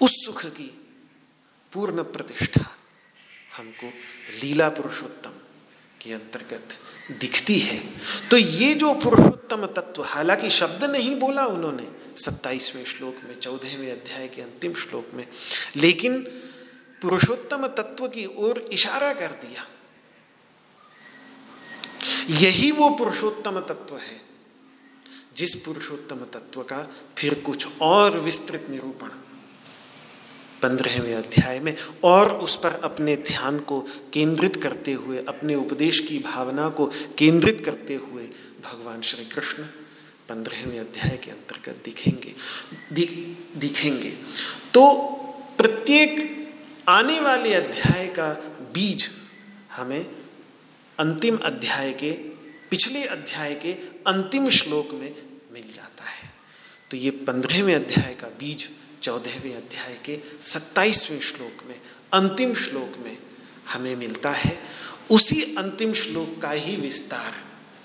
उस सुख की पूर्ण प्रतिष्ठा। हमको लीला पुरुषोत्तम के अंतर्गत दिखती है। तो ये जो पुरुषोत्तम तत्व, हालाँकि शब्द नहीं बोला उन्होंने सत्ताईसवें श्लोक में, चौदहवें अध्याय के अंतिम श्लोक में, लेकिन पुरुषोत्तम तत्व की ओर इशारा कर दिया। यही वो पुरुषोत्तम तत्व है, जिस पुरुषोत्तम तत्व का फिर कुछ और विस्तृत निरूपण पंद्रहवें अध्याय में, और उस पर अपने ध्यान को केंद्रित करते हुए, अपने उपदेश की भावना को केंद्रित करते हुए भगवान श्री कृष्ण पंद्रहवें अध्याय के अंतर्गत दिखेंगे। दिख, दिखेंगे। तो प्रत्येक आने वाले अध्याय का बीज हमें अंतिम अध्याय के, पिछले अध्याय के अंतिम श्लोक में मिल जाता है। तो ये पंद्रहवें अध्याय का बीज चौदहवें अध्याय के सत्ताईसवें श्लोक में, अंतिम श्लोक में हमें मिलता है। उसी अंतिम श्लोक का ही विस्तार,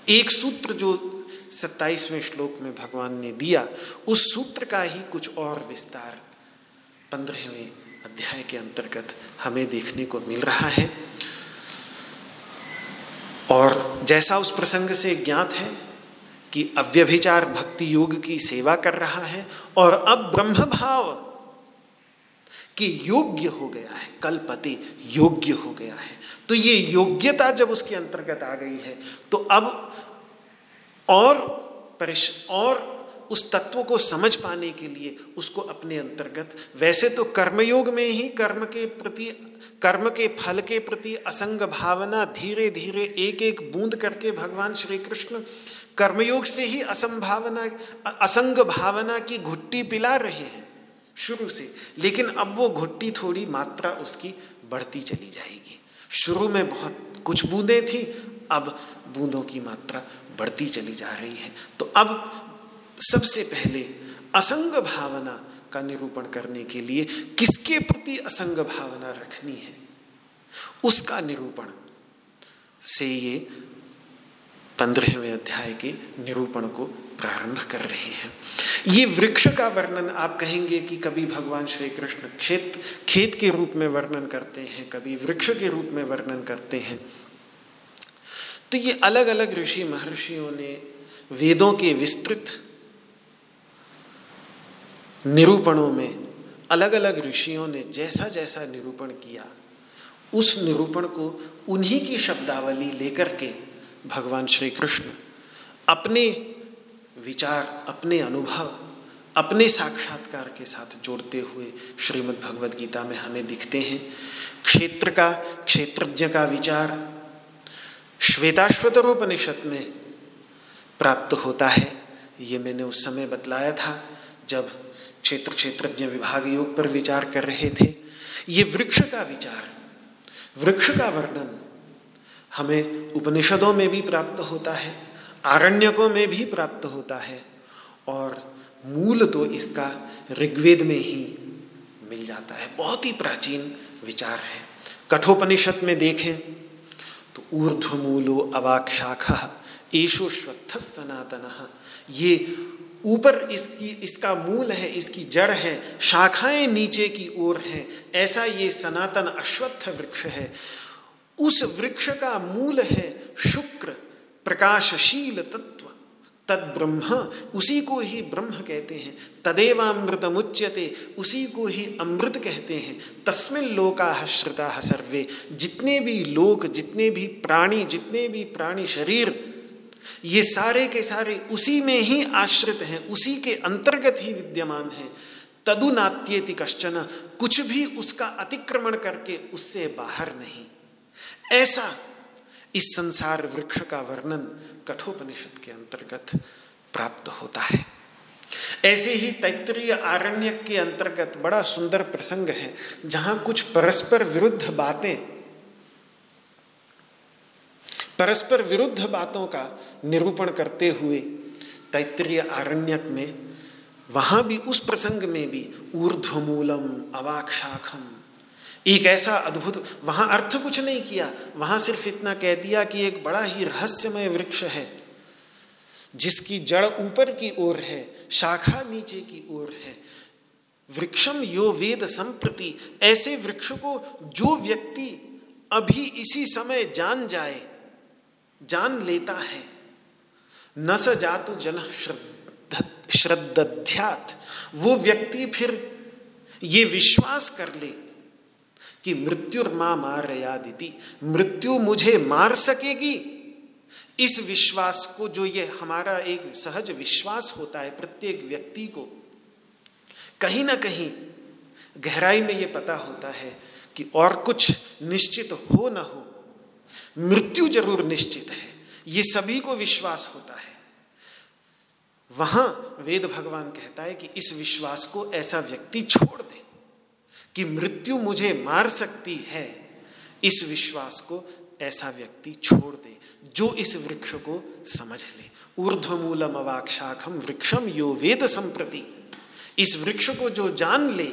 एक सूत्र जो सत्ताईसवें श्लोक में भगवान ने दिया, उस सूत्र का ही कुछ और विस्तार पंद्रहवें अध्याय के अंतर्गत हमें देखने को मिल रहा है। और जैसा उस प्रसंग से ज्ञात है कि अव्यभिचार भक्ति योग की सेवा कर रहा है और अब ब्रह्म भाव कि योग्य हो गया है, कलपति योग्य हो गया है। तो ये योग्यता जब उसके अंतर्गत आ गई है तो अब और परिश, और उस तत्व को समझ पाने के लिए उसको अपने अंतर्गत, वैसे तो कर्मयोग में ही कर्म के प्रति, कर्म के फल के प्रति असंग भावना धीरे धीरे एक एक बूंद करके भगवान श्री कृष्ण कर्मयोग से ही असंभावना, असंग भावना की घुट्टी पिला रहे हैं शुरू से। लेकिन अब वो घुट्टी थोड़ी मात्रा उसकी बढ़ती चली जाएगी। शुरू में बहुत कुछ बूंदें थी, अब बूंदों की मात्रा बढ़ती चली जा रही है। तो अब सबसे पहले असंग भावना का निरूपण करने के लिए किसके प्रति असंग भावना रखनी है? उसका निरूपण से ये पंद्रहवें अध्याय के निरूपण को प्रारंभ कर रहे हैं। ये वृक्ष का वर्णन आप कहेंगे कि कभी भगवान श्री कृष्ण खेत खेत के रूप में वर्णन करते हैं, कभी वृक्ष के रूप में वर्णन करते हैं। तो ये अलग अलग ऋषि महर्षियों ने वेदों के विस्तृत निरूपणों में अलग अलग ऋषियों ने जैसा जैसा निरूपण किया, उस निरूपण को उन्हीं की शब्दावली लेकर के भगवान श्री कृष्ण अपने विचार, अपने अनुभव, अपने साक्षात्कार के साथ जोड़ते हुए श्रीमद् भगवद गीता में हमें दिखते हैं। क्षेत्र का, क्षेत्रज्ञ का विचार श्वेताश्वतरोपनिषद में प्राप्त होता है। ये मैंने उस समय बतलाया था जब क्षेत्र क्षेत्रज्ञ विभाग योग पर विचार कर रहे थे। ये वृक्ष का विचार, वृक्ष का वर्णन हमें उपनिषदों में भी प्राप्त होता है, आरण्यकों में भी प्राप्त होता है और मूल तो इसका ऋग्वेद में ही मिल जाता है। बहुत ही प्राचीन विचार है। कठोपनिषद में देखें तो ऊर्ध्वमूलो अवाक शाखा ईशो श्वत्थ सनातन, ये ऊपर इसकी, इसका मूल है, इसकी जड़ है, शाखाएँ नीचे की ओर हैं। ऐसा ये सनातन अश्वत्थ वृक्ष है। उस वृक्ष का मूल है शुक्र, प्रकाशशील तत्व तद ब्रह्म उसी को ही ब्रह्म कहते हैं। तदेवामृत मुच्यते उसी को ही अमृत कहते हैं। तस्मिन लोका श्रुता सर्वे। जितने भी लोक, जितने भी प्राणी, जितने भी प्राणी शरीर ये सारे के सारे उसी में ही आश्रित हैं, उसी के अंतर्गत ही विद्यमान हैं। तदुनात्येति कश्चन, कुछ भी उसका अतिक्रमण करके उससे बाहर नहीं। ऐसा इस संसार वृक्ष का वर्णन कठोपनिषद के अंतर्गत प्राप्त होता है। ऐसे ही तैतरीय आरण्य के अंतर्गत बड़ा सुंदर प्रसंग है, जहाँ कुछ परस्पर विरुद्ध बातें परस्पर विरुद्ध बातों का निरूपण करते हुए तैतरीय आरण्यक में, वहाँ भी उस प्रसंग में भी ऊर्ध्वमूलम अवाक्षाखम एक ऐसा अद्भुत, वहाँ अर्थ कुछ नहीं किया, वहाँ सिर्फ़ इतना कह दिया कि एक बड़ा ही रहस्यमय वृक्ष है, जिसकी जड़ ऊपर की ओर है, शाखा नीचे की ओर है। वृक्षम यो वेद संप्रति, ऐसे वृक्ष को जो व्यक्ति अभी इसी समय जान जाए जान लेता है। न स जातु जन श्रद्धात वो व्यक्ति फिर ये विश्वास कर ले कि मृत्युर्मा मार यादिति मृत्यु मुझे मार सकेगी? इस विश्वास को जो ये हमारा एक सहज विश्वास होता है प्रत्येक व्यक्ति को, कहीं ना कहीं गहराई में ये पता होता है कि और कुछ निश्चित हो ना हो। मृत्यु ज़रूर निश्चित है। ये सभी को विश्वास होता है। वहाँ वेद भगवान कहता है कि इस विश्वास को ऐसा व्यक्ति छोड़ दे कि मृत्यु मुझे मार सकती है। इस विश्वास को ऐसा व्यक्ति छोड़ दे जो इस वृक्ष को समझ ले। ऊर्ध्वमूलम अवाक्षाखम वृक्षम यो वेद संप्रति। इस वृक्ष को जो जान ले,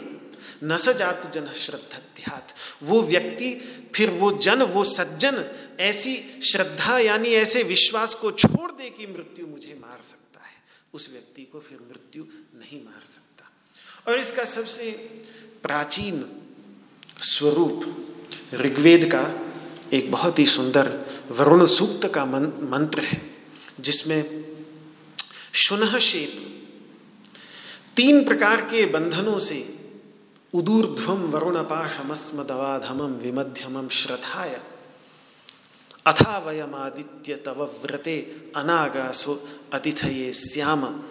न सजात जन श्रद्धाध्यात वो व्यक्ति, फिर वो जन, वो सज्जन ऐसी श्रद्धा यानी ऐसे विश्वास को छोड़ दे कि मृत्यु मुझे मार सकता है। उस व्यक्ति को फिर मृत्यु नहीं मार सकता। और इसका सबसे प्राचीन स्वरूप ऋग्वेद का एक बहुत ही सुंदर वरुण सूक्त का मंत्र है, जिसमें शुनह शेप तीन प्रकार के बंधनों से उदूर्ध्वम वरुणपाशमस्मदवाधमम विमध्यमम श्रद्धाय अथा वयमादित्य तव व्रते अनागासो अतिथये श्याम।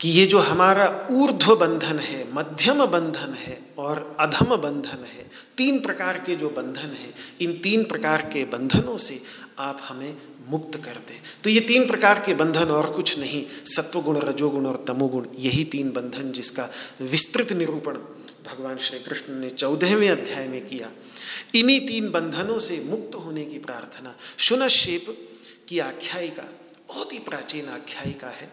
कि ये जो हमारा ऊर्ध्व बंधन है मध्यम बंधन है और अधम बंधन है, तीन प्रकार के जो बंधन है, इन तीन प्रकार के बंधनों से आप हमें मुक्त कर दें। तो ये तीन प्रकार के बंधन और कुछ नहीं, सत्वगुण, रजोगुण और तमोगुण, यही तीन बंधन जिसका विस्तृत निरूपण भगवान श्री कृष्ण ने चौदहवें अध्याय में किया। इन्हीं तीन बंधनों से मुक्त होने की प्रार्थना। शुनशेप की आख्यायिका, बहुत ही प्राचीन आख्यायिका है,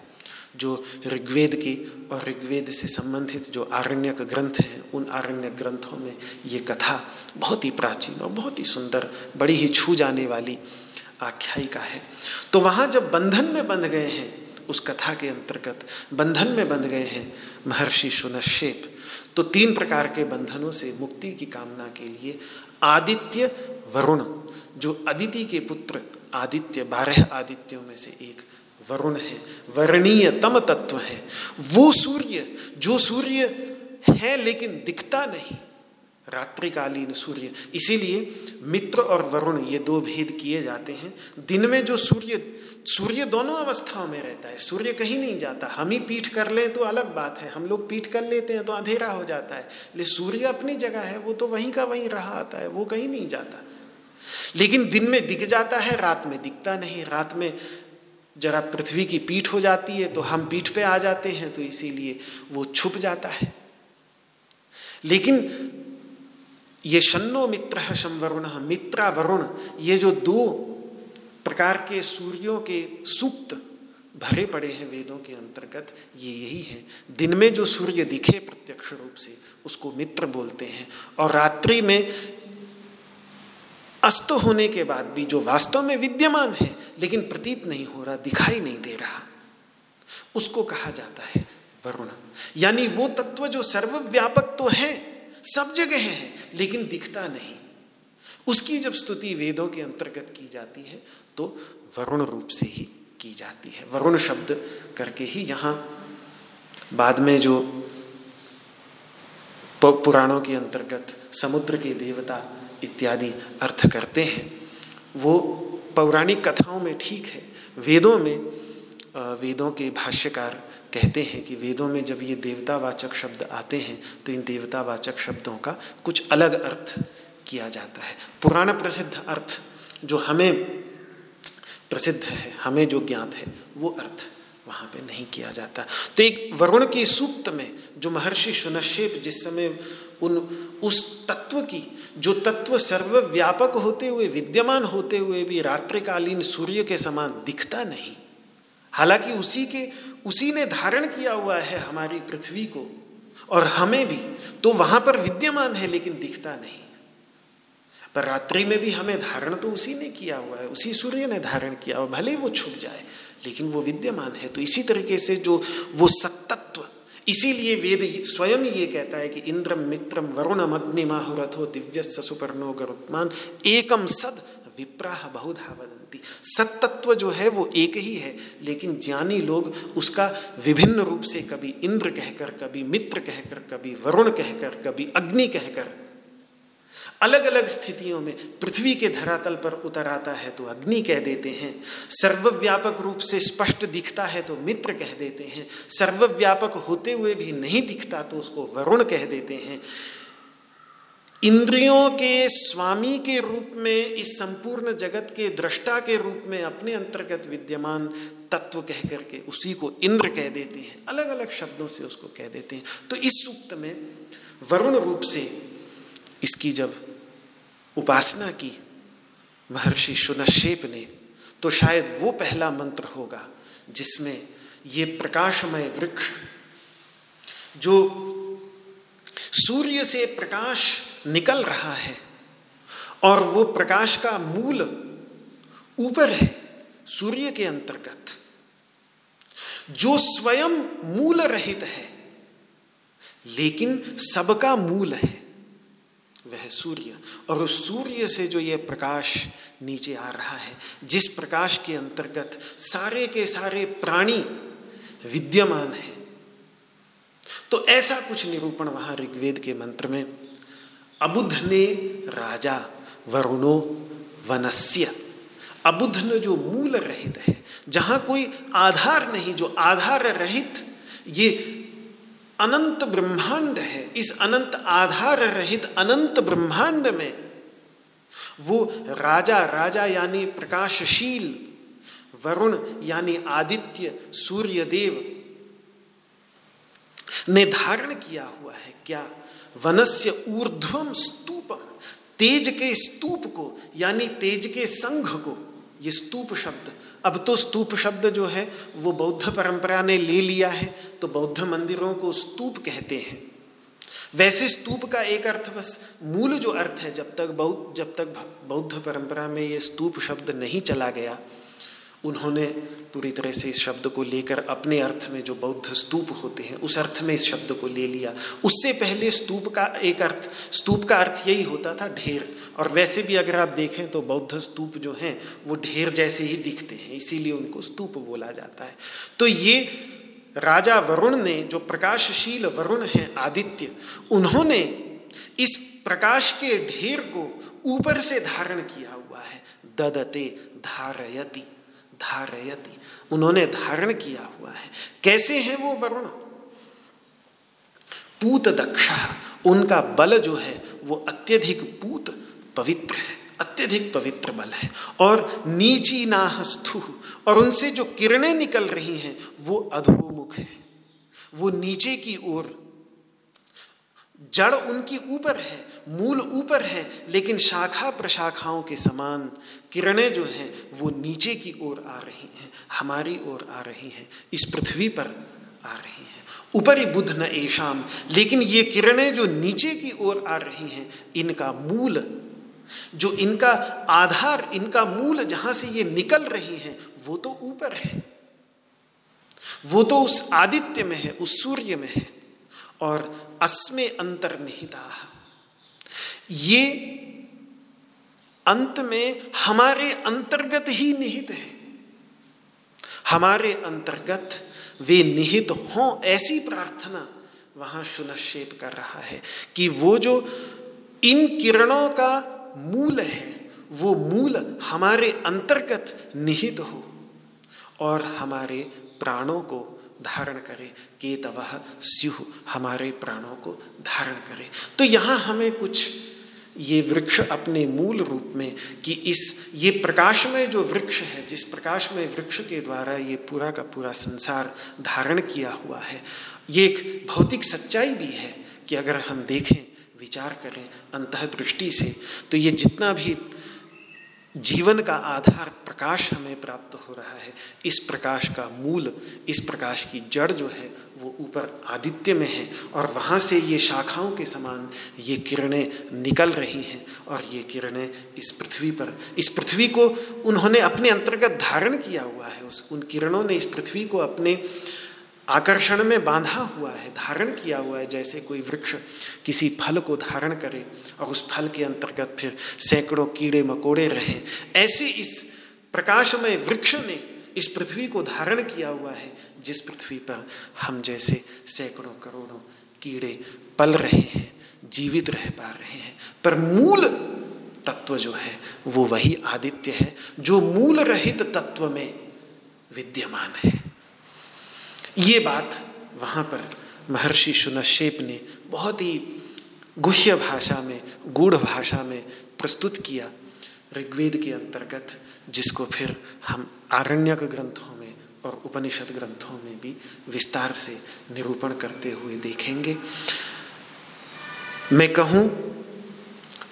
जो ऋग्वेद की और ऋग्वेद से संबंधित जो आरण्यक ग्रंथ हैं, उन आरण्य ग्रंथों में ये कथा बहुत ही प्राचीन और बहुत ही सुंदर, बड़ी ही छू जाने वाली आख्यायिका है। तो वहाँ जब बंधन में बंध गए हैं, उस कथा के अंतर्गत बंधन में बंध गए हैं, महर्षि सुनशेप तो तीन प्रकार के बंधनों से मुक्ति की कामना के लिए आदित्य वरुण, जो अदिति के पुत्र आदित्य, बारह आदित्यों में से एक वरुण है, वर्णीय तम तत्व है। वो सूर्य, जो सूर्य है लेकिन दिखता नहीं रात्रिकालीन सूर्य। इसीलिए मित्र और वरुण ये दो भेद किए जाते हैं। दिन में जो सूर्य सूर्य दोनों अवस्थाओं में रहता है। सूर्य कहीं नहीं जाता। हम ही पीठ कर लें तो अलग बात है। हम लोग पीठ कर लेते हैं तो अंधेरा हो जाता है। लेकिन सूर्य अपनी जगह है, वो तो वहीं का वहीं रहा आता है, वो कहीं नहीं जाता। लेकिन दिन में दिख जाता है, रात में दिखता नहीं। रात में जरा पृथ्वी की पीठ हो जाती है तो हम पीठ पे आ जाते हैं तो इसीलिए वो छुप जाता है। लेकिन ये शन्नो मित्र संवरुण, मित्रा वरुण, ये जो दो प्रकार के सूर्यों के सूक्त भरे पड़े हैं वेदों के अंतर्गत, ये यही है। दिन में जो सूर्य दिखे प्रत्यक्ष रूप से, उसको मित्र बोलते हैं। और रात्रि में अस्त होने के बाद भी जो वास्तव में विद्यमान है, लेकिन प्रतीत नहीं हो रहा, दिखाई नहीं दे रहा, उसको कहा जाता है वरुण। यानी वो तत्व जो सर्वव्यापक तो है, सब जगह है लेकिन दिखता नहीं। उसकी जब स्तुति वेदों के अंतर्गत की जाती है तो वरुण रूप से ही की जाती है। वरुण शब्द करके ही यहाँ बाद में जो पुराणों के अंतर्गत समुद्र के देवता इत्यादि अर्थ करते हैं, वो पौराणिक कथाओं में ठीक है। वेदों में वेदों के भाष्यकार कहते हैं कि वेदों में जब ये देवतावाचक शब्द आते हैं तो इन देवतावाचक शब्दों का कुछ अलग अर्थ किया जाता है। पुराण प्रसिद्ध अर्थ जो हमें प्रसिद्ध है, हमें जो ज्ञात है, वो अर्थ वहाँ पे नहीं किया जाता। तो एक वरुण की सूक्त में जो महर्षि सुनश्यप जिस समय उन, उस तत्व की, जो तत्व सर्वव्यापक होते हुए विद्यमान होते हुए भी रात्रिकालीन सूर्य के समान दिखता नहीं हालाँकि उसी के, उसी ने धारण किया हुआ है हमारी पृथ्वी को, और हमें भी तो वहाँ पर विद्यमान है, लेकिन दिखता नहीं। पर रात्रि में भी हमें धारण तो उसी ने किया हुआ है, उसी सूर्य ने धारण किया हुआ, भले ही वो छुप जाए, लेकिन वो विद्यमान है। तो इसी तरीके से जो, वो सत्तत्व, इसीलिए वेद स्वयं ये कहता है कि इंद्रम मित्रम वरुणम अग्निमाहुरथो दिव्य सुपर्णो गरुत्मान एकम सद विप्राह बहुधा वदंती सत्तत्व जो है वो एक ही है, लेकिन ज्ञानी लोग उसका विभिन्न रूप से कभी इंद्र कहकर, कभी मित्र कहकर, कभी वरुण कहकर, कभी अग्नि कहकर अलग अलग स्थितियों में पृथ्वी के धरातल पर उतर आता है तो अग्नि कह देते हैं, सर्वव्यापक रूप से स्पष्ट दिखता है तो मित्र कह देते हैं, सर्वव्यापक होते हुए भी नहीं दिखता तो उसको वरुण कह देते हैं। इंद्रियों के स्वामी के रूप में, इस संपूर्ण जगत के दृष्टा के रूप में अपने अंतर्गत विद्यमान तत्व कह करके उसी को इंद्र कह देते हैं। अलग अलग शब्दों से उसको कह देते हैं। तो इस सूक्त में वरुण रूप से इसकी जब उपासना की, महर्षि सुनशेप ने तो शायद वो पहला मंत्र होगा जिसमें ये प्रकाशमय वृक्ष, जो सूर्य से प्रकाश निकल रहा है और वो प्रकाश का मूल ऊपर है सूर्य के अंतर्गत। जो स्वयं मूल रहित है, लेकिन सबका मूल है, वह सूर्य। और उस सूर्य से जो यह प्रकाश नीचे आ रहा है, जिस प्रकाश के अंतर्गत सारे के सारे प्राणी विद्यमान है। तो ऐसा कुछ निरूपण वहाँ ऋग्वेद के मंत्र में अबुध ने राजा वरुणो वनस्य। अबुध ने जो मूल रहित है, जहाँ कोई आधार नहीं, जो आधार रहित, ये अनंत ब्रह्मांड है, इस अनंत आधार रहित अनंत ब्रह्मांड में, वो राजा राजा यानी प्रकाशशील, वरुण यानी आदित्य सूर्य देव ने धारण किया हुआ है, क्या वनस्य ऊर्ध्वम स्तूपम तेज के स्तूप को, यानी तेज के संघ को, ये स्तूप शब्द। अब तो स्तूप शब्द जो है, वो बौद्ध परंपरा ने ले लिया है तो बौद्ध मंदिरों को स्तूप कहते हैं। वैसे स्तूप का एक अर्थ बस, मूल जो अर्थ है, जब तक बौद्ध, जब तक बौद्ध परंपरा में ये स्तूप शब्द नहीं चला गया उन्होंने पूरी तरह से इस शब्द को लेकर अपने अर्थ में जो बौद्ध स्तूप होते हैं, उस अर्थ में इस शब्द को ले लिया। उससे पहले स्तूप का एक अर्थ, स्तूप का अर्थ यही होता था, ढेर। और वैसे भी अगर आप देखें तो बौद्ध स्तूप जो हैं, वो ढेर जैसे ही दिखते हैं, इसीलिए उनको स्तूप बोला जाता है। तो ये राजा वरुण ने, जो प्रकाशशील वरुण हैं, आदित्य, उन्होंने इस प्रकाश के ढेर को ऊपर से धारण किया हुआ है। ददते धारयति। धारयति उन्होंने धारण किया हुआ है। कैसे है वो वरुण? पूत दक्षा, उनका बल जो है, वो अत्यधिक पूत पवित्र है, अत्यधिक पवित्र बल है। और नीची नाहस्थु, और उनसे जो किरणें निकल रही हैं, वो अधोमुख है। वो नीचे की ओर जड़ उनकी ऊपर है, मूल ऊपर है, लेकिन शाखा प्रशाखाओं के समान किरणें जो हैं, वो नीचे की ओर आ रही हैं, हमारी ओर आ रही हैं, इस पृथ्वी पर आ रही हैं। ऊपरी बुद्ध न ऐशाम लेकिन ये किरणें जो नीचे की ओर आ रही हैं, इनका मूल, जो इनका आधार, इनका मूल जहाँ से ये निकल रही हैं, वो तो ऊपर है। वो तो उस आदित्य में है, उस सूर्य में है। और अस्मे अंतर्निहिता। ये अंत में हमारे अंतर्गत ही निहित है। हमारे अंतर्गत वे निहित हों ऐसी प्रार्थना वहाँ सुनक्षेप कर रहा है कि वो जो इन किरणों का मूल है, वो मूल हमारे अंतर्गत निहित हो और हमारे प्राणों को धारण करे, के तव स्यु हमारे प्राणों को धारण करे। तो यहाँ हमें कुछ ये वृक्ष अपने मूल रूप में, कि इस, ये प्रकाश में जो वृक्ष है, जिस प्रकाश में वृक्ष के द्वारा ये पूरा का पूरा संसार धारण किया हुआ है, ये एक भौतिक सच्चाई भी है कि अगर हम देखें, विचार करें अंतः दृष्टि से तो ये जितना भी जीवन का आधार प्रकाश हमें प्राप्त हो रहा है। इस प्रकाश का मूल, इस प्रकाश की जड़ जो है, वो ऊपर आदित्य में है और वहाँ से ये शाखाओं के समान ये किरणें निकल रही हैं और ये किरणें इस पृथ्वी पर, इस पृथ्वी को उन्होंने अपने अंतर्गत धारण किया हुआ है। उस, उन किरणों ने इस पृथ्वी को अपने आकर्षण में बांधा हुआ है, धारण किया हुआ है, जैसे कोई वृक्ष किसी फल को धारण करे और उस फल के अंतर्गत फिर सैकड़ों कीड़े मकोड़े रहे। ऐसे इस प्रकाशमय वृक्ष ने इस पृथ्वी को धारण किया हुआ है, जिस पृथ्वी पर हम जैसे सैकड़ों करोड़ों कीड़े पल रहे हैं, जीवित रह पा रहे हैं। पर मूल तत्व जो है, वो वही आदित्य है, जो मूल रहित तत्व में विद्यमान है। ये बात वहाँ पर महर्षि सुनशेप ने बहुत ही गुह्य भाषा में, गूढ़ भाषा में प्रस्तुत किया ऋग्वेद के अंतर्गत, जिसको फिर हम आरण्यक ग्रंथों में और उपनिषद ग्रंथों में भी विस्तार से निरूपण करते हुए देखेंगे। मैं कहूँ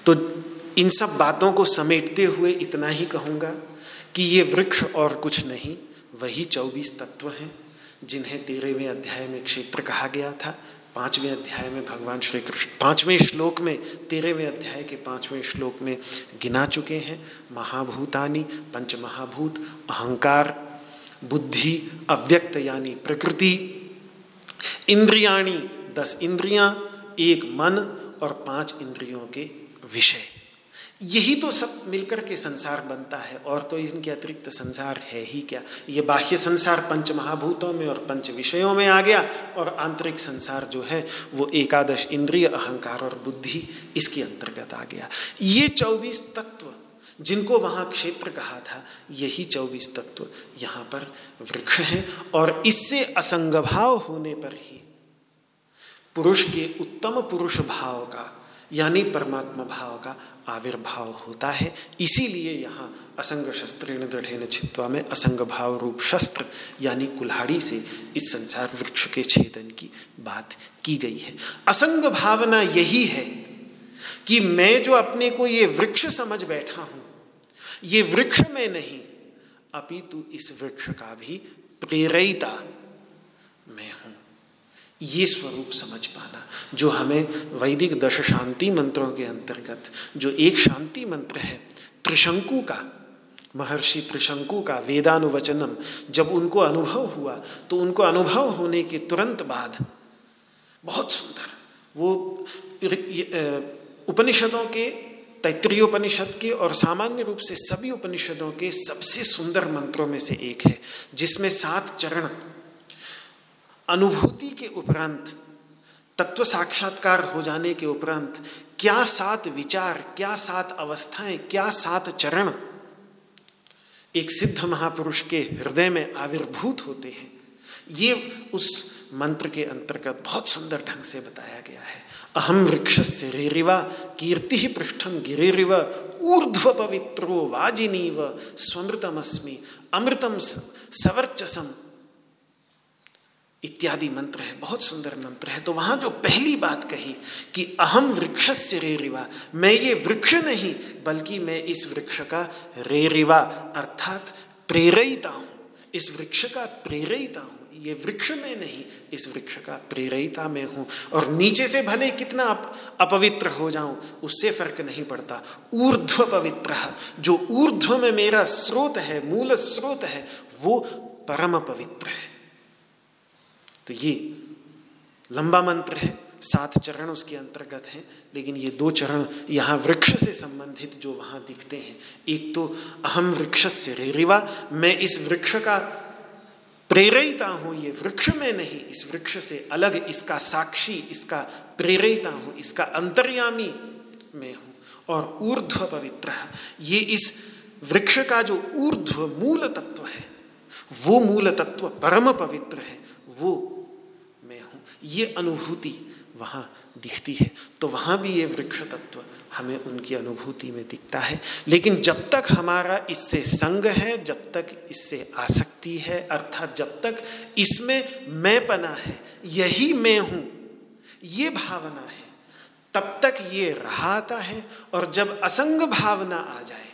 तो इन सब बातों को समेटते हुए इतना ही कहूँगा कि ये वृक्ष और कुछ नहीं, वही चौबीस तत्व हैं। जिन्हें तेरहवें अध्याय में क्षेत्र कहा गया था, पाँचवें अध्याय में भगवान श्री कृष्ण पाँचवें श्लोक में, तेरहवें अध्याय के पाँचवें श्लोक में गिना चुके हैं, महाभूतानी पंच महाभूत अहंकार, बुद्धि, अव्यक्त यानी प्रकृति, इंद्रियाणी, दस इंद्रियाँ, एक मन और पाँच इंद्रियों के विषय। यही तो सब मिलकर के संसार बनता है, और तो इनके अतिरिक्त संसार है ही क्या? ये बाह्य संसार पंच महाभूतों में और पंच विषयों में आ गया, और आंतरिक संसार जो है, वो एकादश इंद्रिय, अहंकार और बुद्धि इसके अंतर्गत आ गया। ये चौबीस तत्व जिनको वहाँ क्षेत्र कहा था, यही चौबीस तत्व यहाँ पर वृक्ष हैं, और इससे असंग भाव होने पर ही पुरुष के उत्तम पुरुष भाव का यानी परमात्मा भाव का आविर्भाव होता है। इसीलिए यहाँ असंग शस्त्रेण दृढ़ छित्वा में असंग भाव रूप शस्त्र यानी कुल्हाड़ी से इस संसार वृक्ष के छेदन की बात की गई है। असंग भावना यही है कि मैं जो अपने को ये वृक्ष समझ बैठा हूँ, ये वृक्ष में नहीं, अपितु इस वृक्ष का भी हूँ ये स्वरूप समझ पाना, जो हमें वैदिक दश शांति मंत्रों के अंतर्गत, जो एक शांति मंत्र है, त्रिशंकु का, महर्षि त्रिशंकु का वेदानुवचनम, जब उनको अनुभव हुआ तो उनको अनुभव होने के तुरंत बाद, बहुत सुंदर, वो उपनिषदों के तैतरीय उपनिषद के और सामान्य रूप से सभी उपनिषदों के सबसे सुंदर मंत्रों में से एक है, जिसमें सात चरण अनुभूति के उपरांत, तत्व साक्षात्कार हो जाने के उपरांत, क्या सात विचार, क्या सात अवस्थाएँ, क्या सात चरण एक सिद्ध महापुरुष के हृदय में आविर्भूत होते हैं? ये उस मंत्र के अंतर्गत बहुत सुंदर ढंग से बताया गया है। अहम वृक्ष से रेरिवा, कीर्ति पृष्ठम गिरेरिव, ऊर्ध्व पवित्रो वाजिनीव, स्वमृतमस्मि, अमृतम सवर्चसम इत्यादि मंत्र है बहुत सुंदर मंत्र है। तो वहाँ जो पहली बात कही कि अहम वृक्ष से रेरिवा मैं ये वृक्ष नहीं बल्कि मैं इस वृक्ष का रेरिवा अर्थात प्रेरिता हूँ। इस वृक्ष का प्रेरिता हूँ। ये वृक्ष में नहीं इस वृक्ष का प्रेरिता में हूँ। और नीचे से भले कितना अप, अपवित्र हो जाऊँ उससे फ़र्क नहीं पड़ता। ऊर्ध्व पवित्र जो ऊर्ध्व में मेरा स्रोत है मूल स्रोत है वो परम पवित्र है। तो ये लंबा मंत्र है, सात चरण उसके अंतर्गत हैं, लेकिन ये दो चरण यहाँ वृक्ष से संबंधित जो वहाँ दिखते हैं। एक तो अहम वृक्ष से रेरिवा मैं इस वृक्ष का प्रेरिता हूँ, ये वृक्ष में नहीं, इस वृक्ष से अलग, इसका साक्षी, इसका प्रेरिता हूँ, इसका अंतर्यामी में हूँ। और ऊर्ध्व पवित्र ये इस वृक्ष का जो ऊर्ध्व मूल तत्व है, वो मूल तत्व परम पवित्र है, वो ये अनुभूति वहाँ दिखती है। तो वहाँ भी ये वृक्ष तत्व हमें उनकी अनुभूति में दिखता है। लेकिन जब तक हमारा इससे संग है, जब तक इससे आसक्ति है, अर्थात जब तक इसमें मैं पना है, यही मैं हूँ, ये भावना है, तब तक ये रहा आता है और जब असंग भावना आ जाए,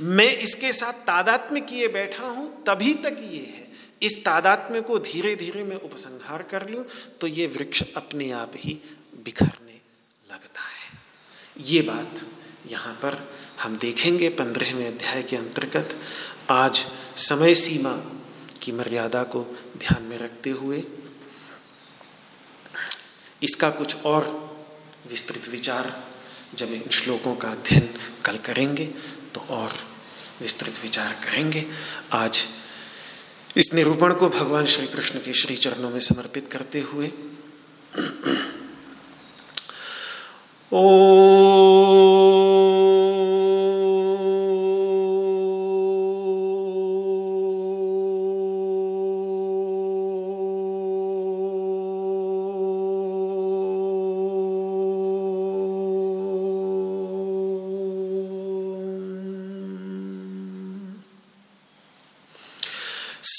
मैं इसके साथ तादात्म्य किए बैठा हूँ, तभी तक ये है। इस तादात्म्य को धीरे धीरे मैं उपसंहार कर लूँ तो ये वृक्ष अपने आप ही बिखरने लगता है। ये बात यहाँ पर हम देखेंगे पंद्रहवें अध्याय के अंतर्गत। आज समय सीमा की मर्यादा को ध्यान में रखते हुए इसका कुछ और विस्तृत विचार जब इन श्लोकों का अध्ययन कल करेंगे तो और विस्तृत विचार करेंगे। आज इस निरूपण को भगवान श्री कृष्ण के श्री चरणों में समर्पित करते हुए। ओ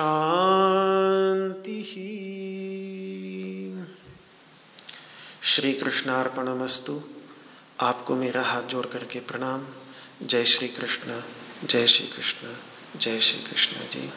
शांति श्री कृष्णार्पणमस्तु आपको मेरा हाथ जोड़ करके प्रणाम। जय श्री कृष्ण जय श्री कृष्ण जय श्री कृष्ण जी।